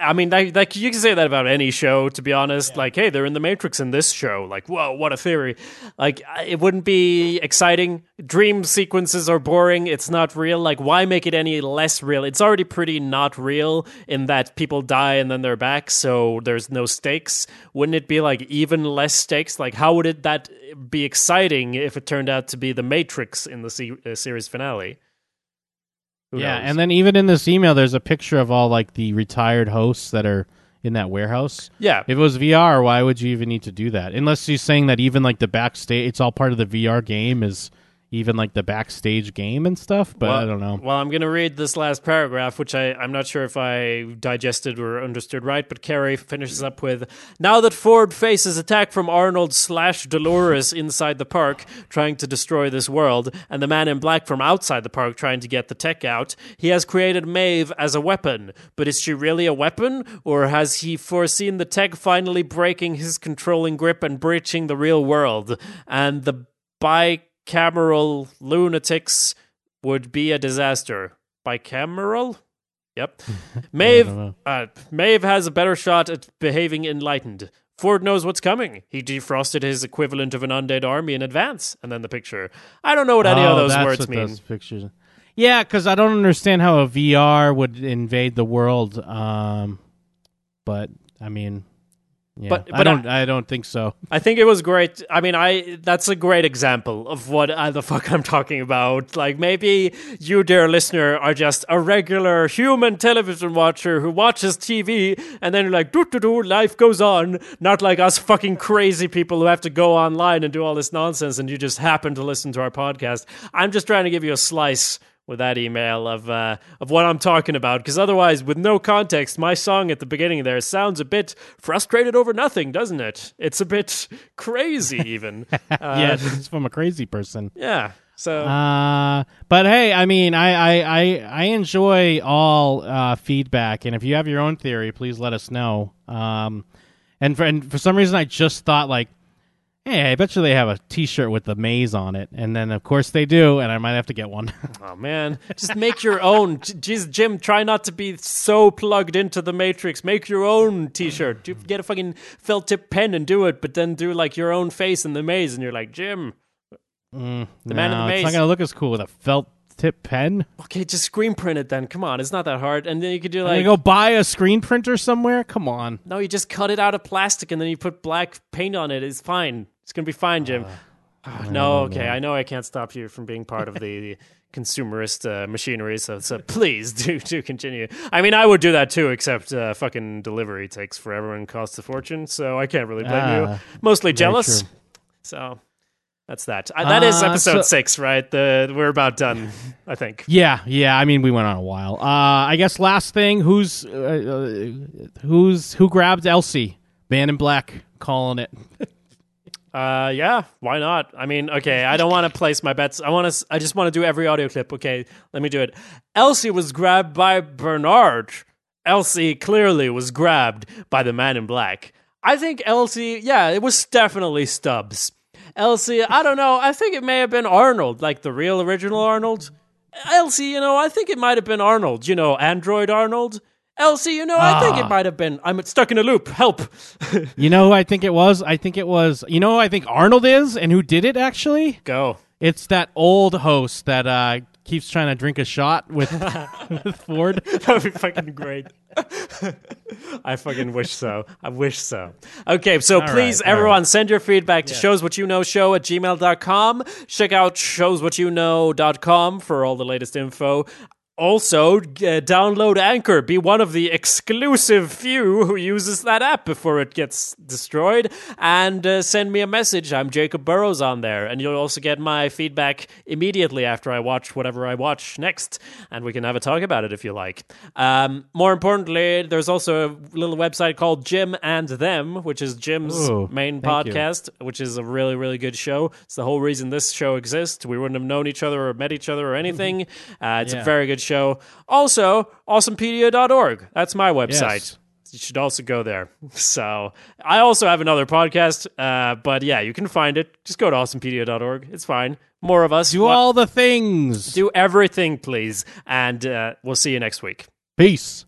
Speaker 1: I mean, like, like you can say that about any show. To be honest, like, hey, they're in the Matrix in this show. Like, whoa, what a theory! Like, it wouldn't be exciting. Dream sequences are boring. It's not real. Like, why make it any less real? It's already pretty not real in that people die and then they're back, so there's no stakes. Wouldn't it be like even less stakes? Like, how would it that be exciting if it turned out to be the Matrix in the se- uh, series finale? Who
Speaker 2: yeah,
Speaker 1: knows?
Speaker 2: and then even in this email, there's a picture of all like the retired hosts that are in that warehouse.
Speaker 1: yeah,
Speaker 2: If it was VR, why would you even need to do that? Unless you're saying that even like the backstage, it's all part of the VR game, is even like the backstage game and stuff. But I don't know.
Speaker 1: Well, I'm going to read this last paragraph, which I, I'm not sure if I digested or understood right, but Carrie finishes up with Now that Ford faces attack from Arnold slash Dolores inside the park, trying to destroy this world, and the man in black from outside the park trying to get the tech out, he has created Maeve as a weapon. But is she really a weapon? Or has he foreseen the tech finally breaking his controlling grip and breaching the real world? And the bicameral lunatics would be a disaster. Bicameral? Yep. Maeve,
Speaker 2: know.
Speaker 1: uh, Maeve has a better shot at behaving enlightened. Ford knows what's coming. He defrosted his equivalent of an undead army in advance. And then the picture. I don't know what any
Speaker 2: Oh,
Speaker 1: of those
Speaker 2: that's
Speaker 1: words
Speaker 2: what
Speaker 1: mean.
Speaker 2: those pictures. Yeah, because I don't understand how a VR would invade the world. Um, but I mean, yeah,
Speaker 1: But-
Speaker 2: I don't. I, don't think so.
Speaker 1: I think it was great. I mean, I that's a great example of what uh, the fuck I'm talking about. Like maybe you, dear listener, are just a regular human television watcher who watches TV, and then you're like, doo doo doo, life goes on. Not like us fucking crazy people who have to go online and do all this nonsense, and you just happen to listen to our podcast. I'm just trying to give you a slice with that email of uh, of what I'm talking about. Because otherwise, with no context, my song at the beginning there sounds a bit frustrated over nothing, doesn't it? It's a bit crazy, even. uh,
Speaker 2: yeah, it's from a crazy person.
Speaker 1: yeah. So
Speaker 2: Uh, but hey, I mean, I I I, I enjoy all uh, feedback, and if you have your own theory, please let us know. Um, and for and for some reason, I just thought like Hey, I bet you they have a T-shirt with the maze on it, and then of course they do, and I might have to get one.
Speaker 1: Oh man, just make your own. Jeez, Jim, try not to be so plugged into the Matrix. Make your own T-shirt. You Get a fucking felt tip pen and do it, but then do like your own face in the maze, and you're like Jim.
Speaker 2: Mm, the
Speaker 1: man in the maze.
Speaker 2: It's not gonna look as cool with a felt tip pen.
Speaker 1: Okay, just screen print it then. Come on, it's not that hard. And then you could do like
Speaker 2: gonna go buy a screen printer somewhere. Come on.
Speaker 1: no, you just cut it out of plastic and then you put black paint on it. It's fine. It's gonna be fine, Jim. Ah, no, okay, I know I can't stop you from being part of the consumerist uh, machinery, so so please do do continue. I mean, I would do that too, except uh, fucking delivery takes forever and costs a fortune, so I can't really blame you.
Speaker 2: Ah,
Speaker 1: Mostly jealous,
Speaker 2: true.
Speaker 1: so that's that. Uh, that is
Speaker 2: Uh,
Speaker 1: episode
Speaker 2: so-
Speaker 1: six, right? The we're about done, I think.
Speaker 2: Yeah, yeah. I mean, we went on a while. Uh, I guess last thing, who's uh, uh, who's who grabbed Elsie? Man in Black calling it.
Speaker 1: Uh, yeah, why not? I mean, okay, I don't want to place my bets. I want to. I just want to do every audio clip. Okay, let me do it. Elsie was grabbed by Bernard. Elsie clearly was grabbed by the man in black. I think Elsie. Yeah, it was definitely Stubbs. Elsie. I don't know. I think it may have been Arnold, like the real original Arnold. Elsie, you know, I think it might have been Arnold. You know, Android Arnold. Elsie, you know, I think it
Speaker 2: Ah.
Speaker 1: might have been. I'm stuck in a loop. Help.
Speaker 2: You know who I think it was? I think it was. You know who I think Arnold is, and who did it actually?
Speaker 1: Go.
Speaker 2: It's that old host that uh, keeps trying to drink a shot with, with Ford.
Speaker 1: That would be fucking great. I fucking wish so. I wish so. Okay, so please,
Speaker 2: right, all
Speaker 1: everyone, send your feedback to showswhatyouKnow at gmail.com. Check out showswhatyouKnow.com for all the latest info. Also, uh, download Anchor. Be one of the exclusive few who uses that app before it gets destroyed. And uh, send me a message. I'm Jacob Burrows on there. And you'll also get my feedback immediately after I watch whatever I watch next. And we can have a talk about it if you like. Um, more importantly, there's also a little website called Jim and Them, which is Jim's
Speaker 2: Ooh,
Speaker 1: main
Speaker 2: thank you.
Speaker 1: podcast, which is a really, really good show. It's the whole reason this show exists. We wouldn't have known each other or met each other or anything. Uh, it's a very good show. Also, awesomepedia.org. That's my website.
Speaker 2: Yes.
Speaker 1: You should also go there. So, I also have another podcast, uh, but yeah, you can find it. Just go to awesomepedia.org. It's fine. More of us.
Speaker 2: Do all the things.
Speaker 1: do everything, please. And uh, we'll see you next week.
Speaker 2: Peace.